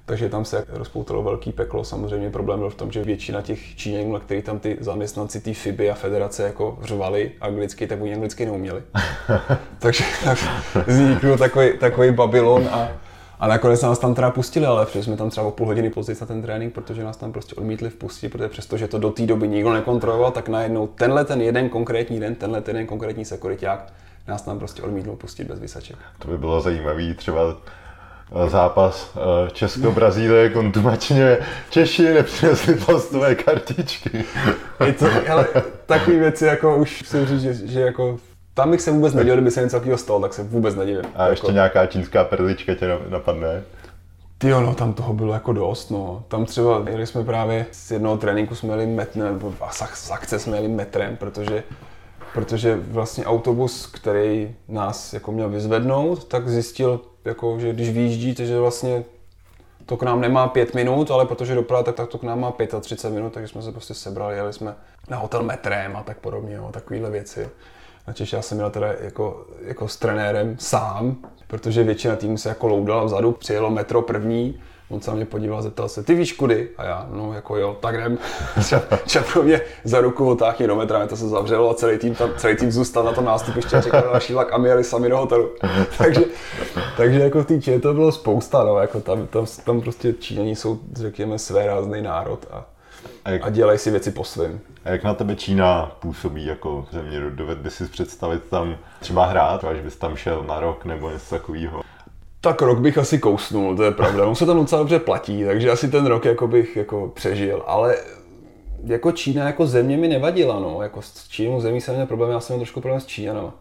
Takže tam se rozpoutalo velký peklo. Samozřejmě problém byl v tom, že většina těch Číňanů, na který tam ty zaměstnanci té FIBY a federace jako řvali anglicky, tak oni anglicky neuměli. [LAUGHS] Takže tak vznikl takový, takový Babylon a a nakonec nás tam teda pustili, ale přišli jsme tam třeba o půl hodiny později na ten trénink, protože nás tam prostě odmítli vpustit, protože přesto, že to do té doby nikdo nekontroloval, tak najednou tenhle ten jeden konkrétní den, tenhle ten jeden konkrétní sekuriták nás tam prostě odmítl pustit bez vysaček. To by bylo zajímavý, třeba eh, zápas eh, Česko-Brazílie [LAUGHS] kontumačně Češi nepřinesli plastové kartičky. Je to, ale takové věci jako už si říct, že, že jako tam bych se vůbec nedělal, kdyby se něco takového stalo, tak se vůbec nedivím. A ještě jako... nějaká čínská perlička tě napadne? Ty no, tam toho bylo jako dost, no. Tam třeba jeli jsme právě z jednoho tréninku jsme jeli metrem, nebo z akce jsme jeli metrem, protože, protože vlastně autobus, který nás jako měl vyzvednout, tak zjistil, jako, že když vyjíždíte, že vlastně to k nám nemá pět minut, ale protože doprava, tak, tak to k nám má 35 minut, takže jsme se prostě sebrali, jeli jsme na hotel metrem a tak podobně, jo, takovéhle věci. Načež já jsem měl teda jako, jako s trenérem sám, protože většina týmu se jako loudala vzadu, přijelo metro první, on se na mě podíval, zeptal se, ty víš kudy? A já, no jako jo, tak jdem. [LAUGHS] Čapro mě za ruku otáhně do metra, to se zavřelo a celý tým, tam, celý tým zůstal na tom nástupiště čekal další vlak a my jeli sami do hotelu. [LAUGHS] takže, takže jako v té to bylo spousta, no, jako tam, tam, tam prostě Číňani jsou, řekněme, své rázný národ a, a, jak, a dělají si věci po svém. A jak na tebe Čína působí jako země? Doved by si představit tam třeba hrát, až bys tam šel na rok nebo něco takového? Tak rok bych asi kousnul, to je pravda. On se tam docela dobře platí, takže asi ten rok jako bych jako přežil. Ale jako Čína jako země mi nevadila, no. Jako s Čínou zemí jsem měl problém, já jsem měl trošku problém s Číňanama.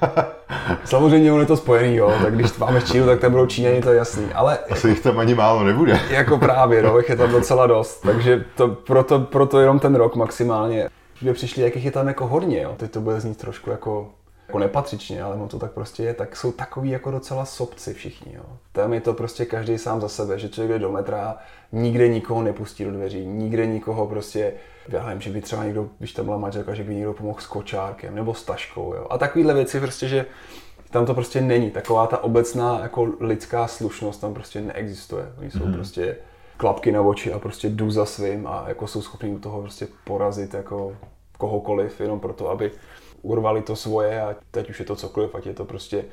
[LAUGHS] Samozřejmě on je to spojený, jo. Tak když máme Čínu, tak tam budou Číňani, to je jasný. Ale... Asi jich tam ani málo nebude. jako právě, no, je tam docela dost. Takže to, proto, proto jenom ten rok maximálně. Že přišli, jakých je tam jako hodně, jo. Teď to bude znít trošku jako jako nepatřičně, ale on to tak prostě je, tak jsou takový jako docela sobci všichni. Jo. Tam je to prostě každý sám za sebe, že člověk jde do metra, nikde nikoho nepustí do dveří, nikde nikoho prostě, já nevím, že by třeba někdo, když tam byla manželka, že by někdo pomohl s kočárkem nebo s taškou. Jo. A takovýhle věci prostě, že tam to prostě není. Taková ta obecná jako lidská slušnost tam prostě neexistuje. Oni jsou mm-hmm. prostě klapky na oči a prostě jdu za svým a jako jsou schopni u toho prostě porazit jako kohokoliv, jenom proto, aby urvali to svoje a teď už je to cokoliv, ať je to prostě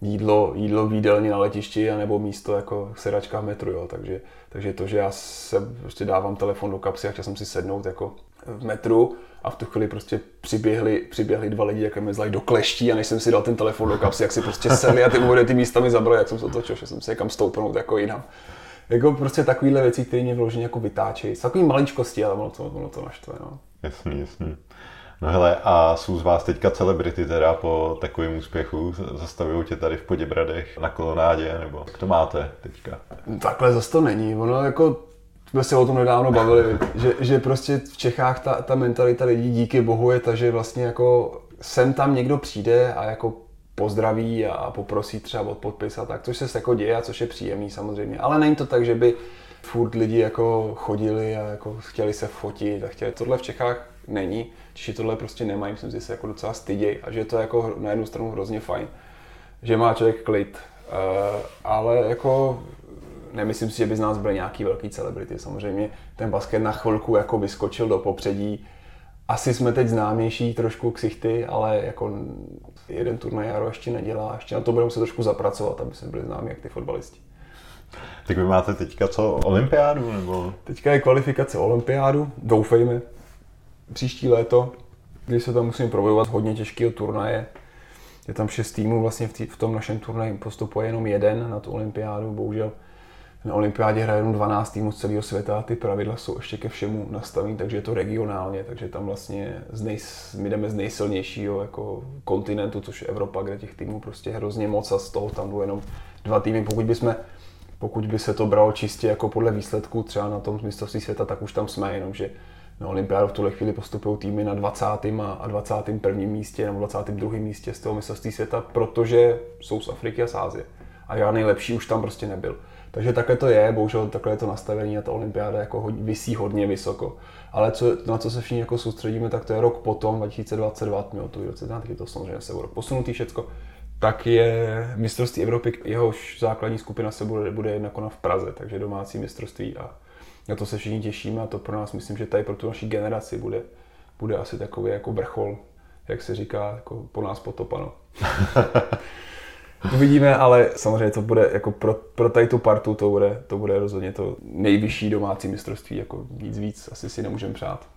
jídlo, jídlo v jídelně na letišti anebo místo jako sedačka v metru, jo. Takže, takže to, že já se prostě dávám telefon do kapsy a chtěl jsem si sednout jako v metru a v tu chvíli prostě přiběhli, přiběhli dva lidi, jak mi zlají do kleští a než jsem si dal ten telefon do kapsy, jak si prostě sedli a ty mu ty místa mi zabrali, jak jsem se otočil, že jsem si někam stoupnout jako jinam. Jako prostě takovýhle věci, které mě vloženě jako vytáčejí. S takový maličkosti, ale ono to, ono to naštve, no. Jasný, jasný. No hele, a jsou z vás teďka celebrity teda po takovém úspěchu? Zastavují tě tady v Poděbradech na kolonádě, nebo jak to máte teďka? Takhle zase to není. Ono jako jsme se o tom nedávno bavili, že, že prostě v Čechách ta, ta mentalita lidí díky bohu je ta, že vlastně jako sem tam někdo přijde a jako pozdraví a poprosí třeba od podpis a tak, což se jako děje a což je příjemný samozřejmě. Ale není to tak, že by furt lidi jako chodili a jako chtěli se fotit a chtěli. Tohle v Čechách není. Češi tohle prostě nemají, myslím si, že se jako docela stydějí a že to je jako na jednu stranu hrozně fajn, že má člověk klid. Uh, ale jako nemyslím si, že by z nás byl nějaký velký celebrity. Samozřejmě ten basket na chvilku jako vyskočil do popředí. Asi jsme teď známější trošku ksichty, ale jako jeden turnaj Jaro ještě nedělá. Ještě na to budeme se trošku zapracovat, aby jsme byli známí jak ty fotbalisti. Tak vy máte teďka co, olympiádu? Nebo? Teďka je kvalifikace olympiádu, doufejme, příští léto, kdy se tam musím probojovat hodně těžkého turnaje. Je tam šest týmů, vlastně v, tý, v tom našem turnaji postupuje jenom jeden na tu olympiádu, bohužel na olympiádě hraje jenom 12 týmů z celého světa a ty pravidla jsou ještě ke všemu nastavené, takže je to regionálně, takže tam vlastně z nej, my jdeme z nejsilnějšího jako kontinentu, což je Evropa, kde těch týmů prostě hrozně moc a z toho tam budou jenom dva týmy. Pokud bychom pokud by se to bralo čistě jako podle výsledků třeba na tom mistrovství světa, tak už tam jsme, jenomže na olympiádu v tuhle chvíli postupují týmy na 20. a 21. místě nebo 22. místě z toho mistrovství světa, protože jsou z Afriky a z Ázie. A žádný lepší už tam prostě nebyl. Takže takhle to je, bohužel takhle je to nastavení a ta olympiáda jako vysí hodně vysoko. Ale co, na co se všichni jako soustředíme, tak to je rok potom, 2022, mělo to taky to samozřejmě se bude posunutý všecko, tak je mistrovství Evropy, jehož základní skupina se bude, bude jako v Praze, takže domácí mistrovství a na to se všichni těšíme a to pro nás myslím, že tady pro tu naší generaci bude, bude asi takový jako vrchol, jak se říká, jako po nás potopano. [LAUGHS] Uvidíme, ale samozřejmě to bude jako pro, pro tady tu partu to bude, to bude rozhodně to nejvyšší domácí mistrovství, jako nic víc asi si nemůžeme přát.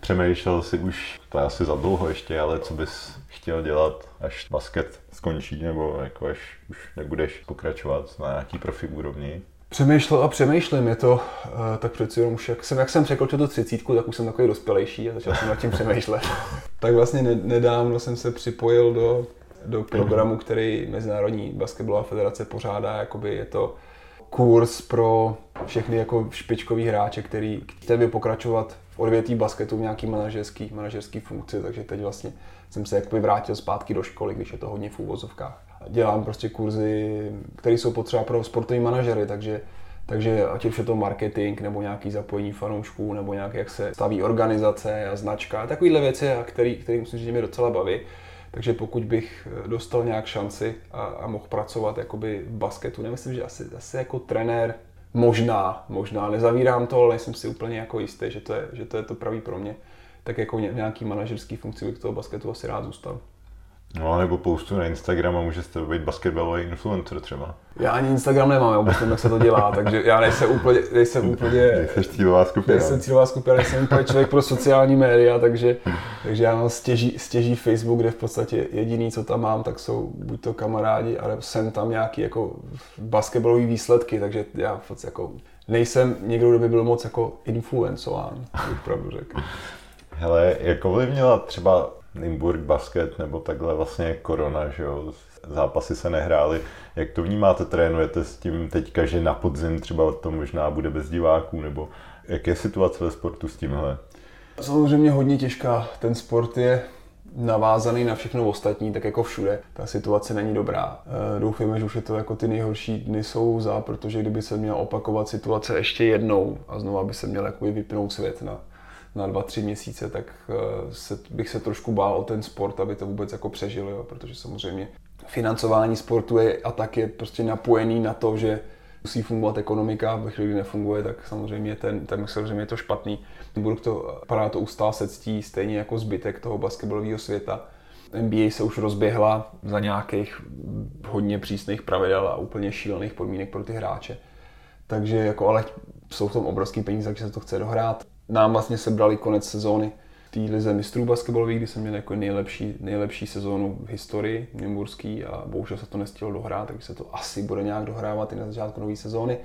Přemýšlel jsi už, to je asi za dlouho ještě, ale co bys chtěl dělat, až basket skončí, nebo jako až už nebudeš pokračovat na nějaký profi úrovni? Přemýšlel a přemýšlím, je to uh, tak přeci jenom už, jak jsem, jak jsem překročil tu třicítku, tak už jsem takový dospělejší a začal jsem nad tím přemýšlet. [LAUGHS] tak vlastně nedávno jsem se připojil do, do programu, který Mezinárodní basketbalová federace pořádá, jakoby je to kurz pro všechny jako špičkový hráče, který chtěli pokračovat v odvětví basketu v nějaký manažerský, manažerský funkci, takže teď vlastně jsem se jakoby vrátil zpátky do školy, když je to hodně v úvozovkách dělám prostě kurzy, které jsou potřeba pro sportovní manažery, takže takže ať už je to marketing, nebo nějaký zapojení fanoušků, nebo nějak jak se staví organizace a značka, takovéhle věci, který, který musím říct, že mě docela baví. Takže pokud bych dostal nějak šanci a, a mohl pracovat jakoby v basketu, nemyslím, že asi, asi jako trenér, možná, možná, nezavírám to, ale jsem si úplně jako jistý, že to je, že to, je to pravý pro mě, tak jako nějaký manažerský funkci bych toho basketu asi rád zůstal. No, nebo postu na Instagram a můžete být basketbalový influencer třeba. Já ani Instagram nemám, já vůbec nevím, jak se to dělá, [LAUGHS] takže já nejsem úplně, nejsem úplně... Nejsem cílová skupina. Nejsem cílová skupina, nejsem úplně člověk pro sociální média, takže, takže já mám stěží, stěží Facebook, kde v podstatě jediný, co tam mám, tak jsou buď to kamarádi, ale jsem tam nějaký jako basketbalový výsledky, takže já v podstatě jako nejsem někdo, kdo by byl moc jako influencován, bych pravdu řekl. Hele, jak ovlivnila třeba Nymburk basket nebo takhle vlastně korona, že jo, zápasy se nehrály. Jak to vnímáte, trénujete s tím teďka, že na podzim třeba to možná bude bez diváků, nebo jak je situace ve sportu s tímhle? Samozřejmě hodně těžká. Ten sport je navázaný na všechno ostatní, tak jako všude. Ta situace není dobrá. E, doufujeme, že už je to jako ty nejhorší dny jsou za, protože kdyby se měla opakovat situace ještě jednou a znova by se měl jakoby vypnout svět na, na dva, tři měsíce, tak e, se, bych se trošku bál o ten sport, aby to vůbec jako přežil, jo? protože samozřejmě financování sportu je a tak je prostě napojený na to, že musí fungovat ekonomika, ve chvíli, kdy nefunguje, tak samozřejmě, ten, tak samozřejmě je to špatný. Budu to, padá to ustál se ctí, stejně jako zbytek toho basketbalového světa. NBA se už rozběhla za nějakých hodně přísných pravidel a úplně šílených podmínek pro ty hráče. Takže jako, ale jsou v tom obrovský peníze, takže se to chce dohrát. Nám vlastně sebrali konec sezóny té lize mistrů basketbalových, kdy jsem měl jako nejlepší, nejlepší sezónu v historii Nymburský a bohužel se to nestihlo dohrát, takže se to asi bude nějak dohrávat i na začátku nové sezóny.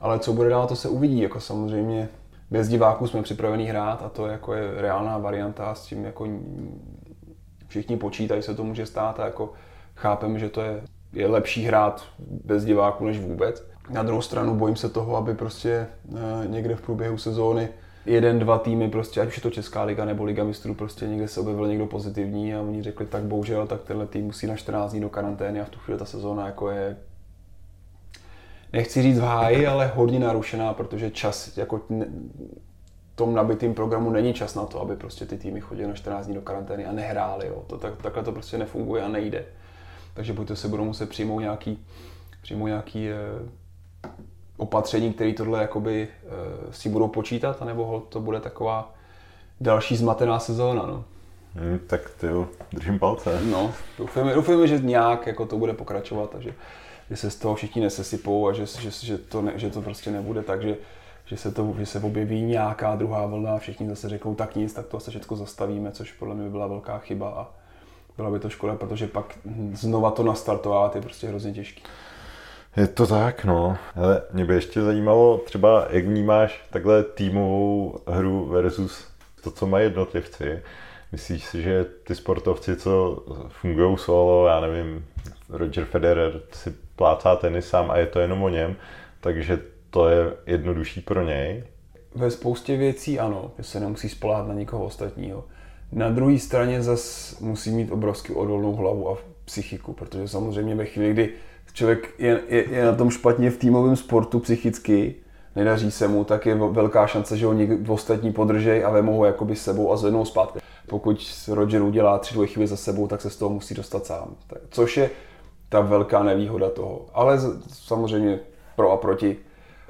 Ale co bude dál, to se uvidí. Jako samozřejmě bez diváků jsme připraveni hrát a to jako je reálná varianta s tím jako všichni počítají, se to může stát a jako chápeme, že to je, je lepší hrát bez diváků než vůbec. Na druhou stranu bojím se toho, aby prostě eh, někde v průběhu sezóny jeden, dva týmy, prostě, ať už je to Česká liga nebo Liga mistrů, prostě někde se objevil někdo pozitivní a oni řekli, tak bohužel, tak tenhle tým musí na 14 dní do karantény a v tu chvíli ta sezóna jako je nechci říct v háji, ale hodně narušená, protože čas jako tom nabitým programu není čas na to, aby prostě ty týmy chodily na 14 dní do karantény a nehrály. Jo. To, tak, takhle to prostě nefunguje a nejde. Takže buď to se budou muset přijmout nějaký, přijmout nějaký eh, opatření, které tohle jakoby eh, s tím budou počítat, anebo to bude taková další zmatená sezóna. No. Hmm, tak ty jo, držím palce. No, doufujeme, doufujeme, že nějak jako to bude pokračovat a že, že se z toho všichni nesesypou a že, že, že, to, ne, že to prostě nebude tak, že, že, se to, že se objeví nějaká druhá vlna a všichni zase řeknou tak nic, tak to se všechno zastavíme, což podle mě by byla velká chyba a byla by to škoda, protože pak znova to nastartovat je prostě hrozně těžký. Je to tak, no. Ale mě by ještě zajímalo třeba, jak vnímáš takhle týmovou hru versus to, co mají jednotlivci. Myslíš si, že ty sportovci, co fungují solo, já nevím, Roger Federer si plácá tenis sám a je to jenom o něm, takže to je jednodušší pro něj? Ve spoustě věcí ano, že se nemusí spoláhat na nikoho ostatního. Na druhé straně zas musí mít obrovsky odolnou hlavu a psychiku, protože samozřejmě ve chvíli, kdy člověk je, je, je na tom špatně v týmovém sportu psychicky, nedaří se mu, tak je velká šance, že ho někdo ostatní podržej a vemou ho jakoby s sebou a zvednou zpátky. Pokud Roger udělá tři dvě chyby za sebou, tak se z toho musí dostat sám. Což je ta velká nevýhoda toho. Ale samozřejmě pro a proti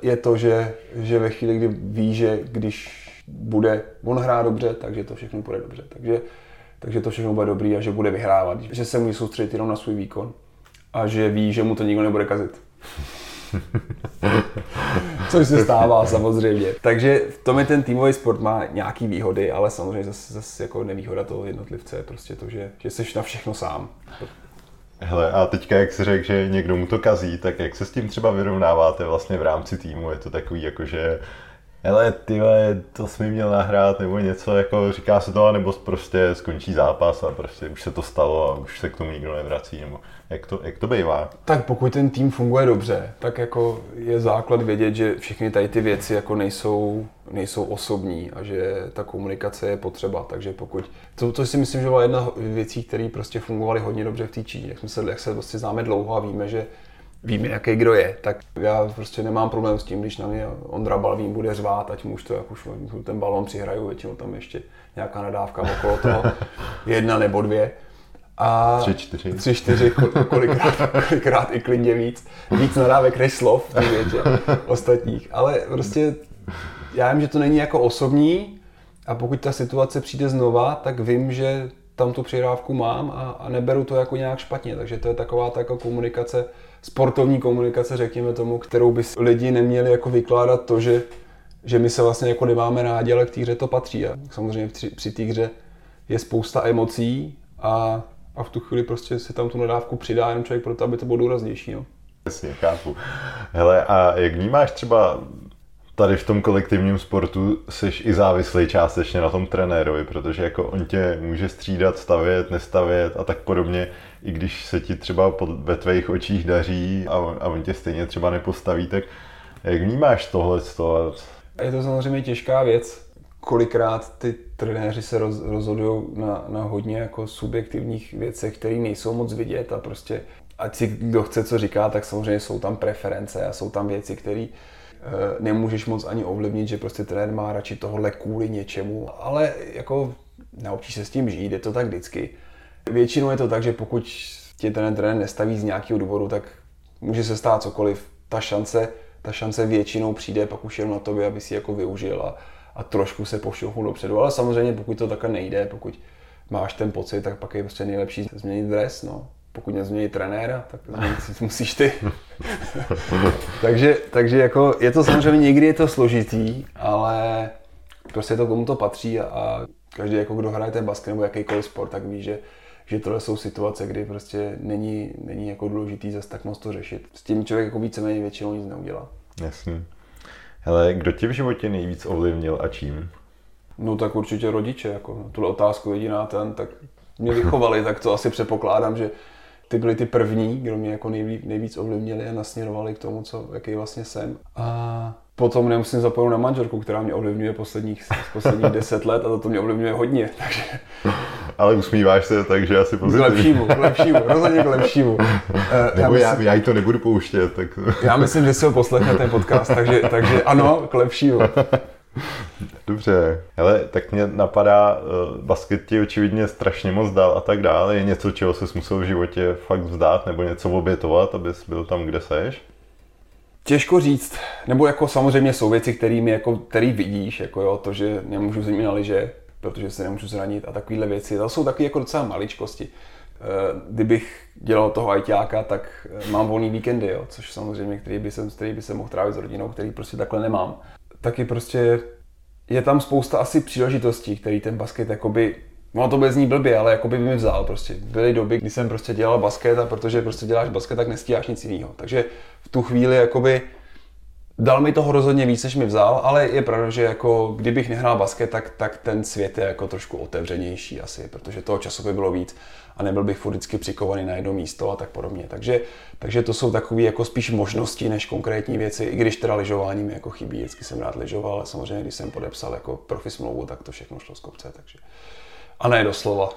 je to, že, že ve chvíli, kdy ví, že když bude on hrá dobře, takže to všechno bude dobře. Takže, takže to všechno bude dobrý a že bude vyhrávat. Že se může soustředit jenom na svůj výkon a že ví, že mu to nikdo nebude kazit. Což se stává samozřejmě. Takže v tom je ten týmový sport má nějaký výhody, ale samozřejmě zase, zase jako nevýhoda toho jednotlivce je prostě to, že, že jsi na všechno sám. Hele, a teďka, jak jsi řekl, že někdo mu to kazí, tak jak se s tím třeba vyrovnáváte vlastně v rámci týmu? Je to takový jako, že hele, ty to jsi mi měl nahrát, nebo něco, jako říká se to, nebo prostě skončí zápas a prostě už se to stalo a už se k tomu nikdo nevrací, nebo jak to, jak to bývá? Tak pokud ten tým funguje dobře, tak jako je základ vědět, že všechny tady ty věci jako nejsou, nejsou osobní a že ta komunikace je potřeba. Takže pokud, to, to si myslím, že byla jedna věcí, které prostě fungovaly hodně dobře v té Číně. Jak, jsme se, jak se prostě známe dlouho a víme, že víme, jaký kdo je, tak já prostě nemám problém s tím, když na mě Ondra Balvín bude řvát, ať mu už to, jak už ten balon přihraju, většinou tam ještě nějaká nadávka okolo toho, [LAUGHS] jedna nebo dvě a tři, čtyři. Tři, čtyři, kolikrát, [LAUGHS] kolikrát i klidně víc. Víc nadávek než slov v větě ostatních. Ale prostě já vím, že to není jako osobní a pokud ta situace přijde znova, tak vím, že tam tu přihrávku mám a, a neberu to jako nějak špatně. Takže to je taková ta jako komunikace, sportovní komunikace, řekněme tomu, kterou by lidi neměli jako vykládat to, že, že my se vlastně jako nemáme rádi, ale k té hře to patří. A samozřejmě při, při té hře je spousta emocí a a v tu chvíli prostě si tam tu nadávku přidá jenom člověk proto, aby to bylo důraznější. No. Jasně, chápu. Hele, a jak vnímáš třeba tady v tom kolektivním sportu jsi i závislý částečně na tom trenérovi, protože jako on tě může střídat, stavět, nestavět a tak podobně, i když se ti třeba pod, ve tvých očích daří a, a on tě stejně třeba nepostaví, tak jak vnímáš tohle? Je to samozřejmě těžká věc, kolikrát ty trenéři se roz, rozhodují na, na hodně jako subjektivních věcech, které nejsou moc vidět a prostě ať si kdo chce co říká, tak samozřejmě jsou tam preference a jsou tam věci, které Eh, nemůžeš moc ani ovlivnit, že prostě trenér má radši tohle kvůli něčemu, ale jako naučíš se s tím žít, je to tak vždycky. Většinou je to tak, že pokud tě ten trenér nestaví z nějakého důvodu, tak může se stát cokoliv. Ta šance, ta šance většinou přijde pak už jenom na tobě, aby si jako využil a, a trošku se pošouhnul dopředu. Ale samozřejmě pokud to takhle nejde, pokud máš ten pocit, tak pak je prostě nejlepší změnit dres. No pokud nezmění trenéra, tak [LAUGHS] musíš ty. [LAUGHS] takže, takže jako je to samozřejmě někdy je to složitý, ale prostě to komu to patří a, a každý, jako kdo hraje ten basket nebo jakýkoliv sport, tak ví, že, že tohle jsou situace, kdy prostě není, není jako důležitý zase tak moc to řešit. S tím člověk jako víceméně většinou nic neudělá. Jasně. Hele, kdo tě v životě nejvíc ovlivnil a čím? No tak určitě rodiče, jako tuhle otázku jediná ten, tak mě vychovali, tak to asi předpokládám, že ty byly ty první, kdo mě jako nejvíc, nejvíc ovlivnili a nasměrovali k tomu, co, jaký vlastně jsem. A potom nemusím zapomenout na manželku, která mě ovlivňuje posledních, posledních [LAUGHS] deset let a to mě ovlivňuje hodně. Takže... Ale usmíváš se, takže asi pozitivně. K lepšímu, k lepšímu, rozhodně k lepšímu. [LAUGHS] Eh, Nebo já, myslím, já, já to nebudu pouštět. Tak... Já myslím, že si ho poslechne ten podcast, takže, takže ano, k lepšímu. [LAUGHS] Dobře, ale tak mě napadá, uh, basket ti očividně strašně moc dal a tak dále. Je něco, čeho jsi musel v životě fakt vzdát nebo něco obětovat, abys byl tam, kde seš? Těžko říct, nebo jako samozřejmě jsou věci, kterými jako, který vidíš, jako jo, to, že nemůžu zimit na liže, protože se nemůžu zranit a takovéhle věci, to jsou takové jako docela maličkosti. Eh, kdybych dělal toho ajťáka, tak eh, mám volný víkendy, jo, což samozřejmě, který by jsem, který by se mohl trávit s rodinou, který prostě takhle nemám taky prostě je tam spousta asi příležitostí, který ten basket jakoby No to bez ní blbě, ale jako by mi vzal prostě. Byly doby, kdy jsem prostě dělal basket a protože prostě děláš basket, tak nestíháš nic jiného. Takže v tu chvíli jakoby dal mi toho rozhodně víc, než mi vzal, ale je pravda, že jako kdybych nehrál basket, tak, tak ten svět je jako trošku otevřenější asi, protože toho času by bylo víc a nebyl bych furt vždycky přikovaný na jedno místo a tak podobně. Takže, takže to jsou takové jako spíš možnosti než konkrétní věci, i když teda lyžování mi jako chybí, vždycky jsem rád lyžoval, ale samozřejmě když jsem podepsal jako profi smlouvu, tak to všechno šlo z kopce, takže a ne doslova.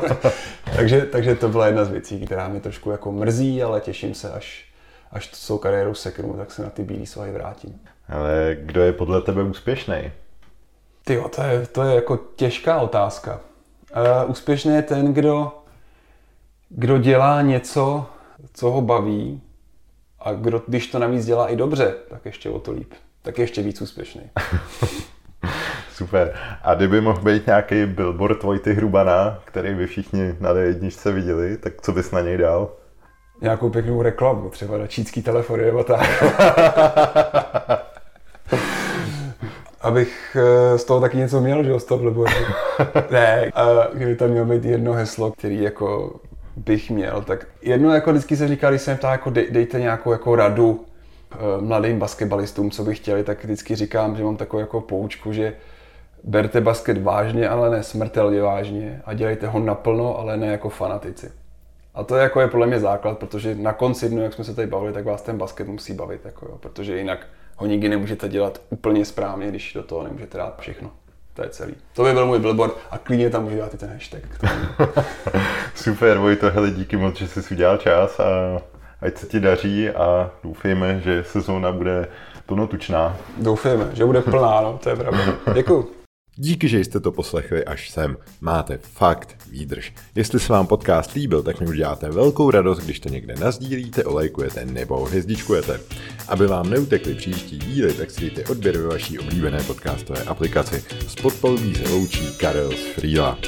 [LAUGHS] takže, takže to byla jedna z věcí, která mě trošku jako mrzí, ale těším se, až, až to svou kariéru seknu, tak se na ty bílé svahy vrátím. Ale kdo je podle tebe úspěšný? Ty to je, to je jako těžká otázka. Uh, úspěšný je ten, kdo kdo dělá něco, co ho baví a kdo, když to navíc dělá i dobře, tak ještě o to líp. Tak ještě víc úspěšný. [LAUGHS] Super. A kdyby mohl být nějaký billboard Vojty Hrubana, který by všichni na D1 viděli, tak co bys na něj dal? Nějakou pěknou reklamu, třeba na čínský telefony nebo tak. [LAUGHS] Abych eh, z toho taky něco měl, že z toho billboardu. [LAUGHS] ne, a kdyby tam mělo být jedno heslo, který jako bych měl, tak jedno jako vždycky se říká, když jsem ptá, jako dej, dejte nějakou jako radu uh, mladým basketbalistům, co by chtěli, tak vždycky říkám, že mám takovou jako poučku, že berte basket vážně, ale ne smrtelně vážně a dělejte ho naplno, ale ne jako fanatici. A to je, jako je podle mě základ, protože na konci dnu, jak jsme se tady bavili, tak vás ten basket musí bavit, jako jo, protože jinak ho nikdy nemůžete dělat úplně správně, když do toho nemůžete dát všechno. To je celý. To by byl můj billboard a klidně tam můžu dát i ten hashtag. [LAUGHS] Super, Vojto, hele, díky moc, že jsi udělal čas a ať se ti daří a doufejme, že sezóna bude plnotučná. Doufejme, že bude plná, no, to je pravda. [LAUGHS] Děkuji. Díky, že jste to poslechli až sem. Máte fakt výdrž. Jestli se vám podcast líbil, tak mi uděláte velkou radost, když to někde nazdílíte, olejkujete nebo hvězdičkujete. Aby vám neutekly příští díly, tak si dejte odběr ve vaší oblíbené podcastové aplikaci. S se loučí Karel z Freela.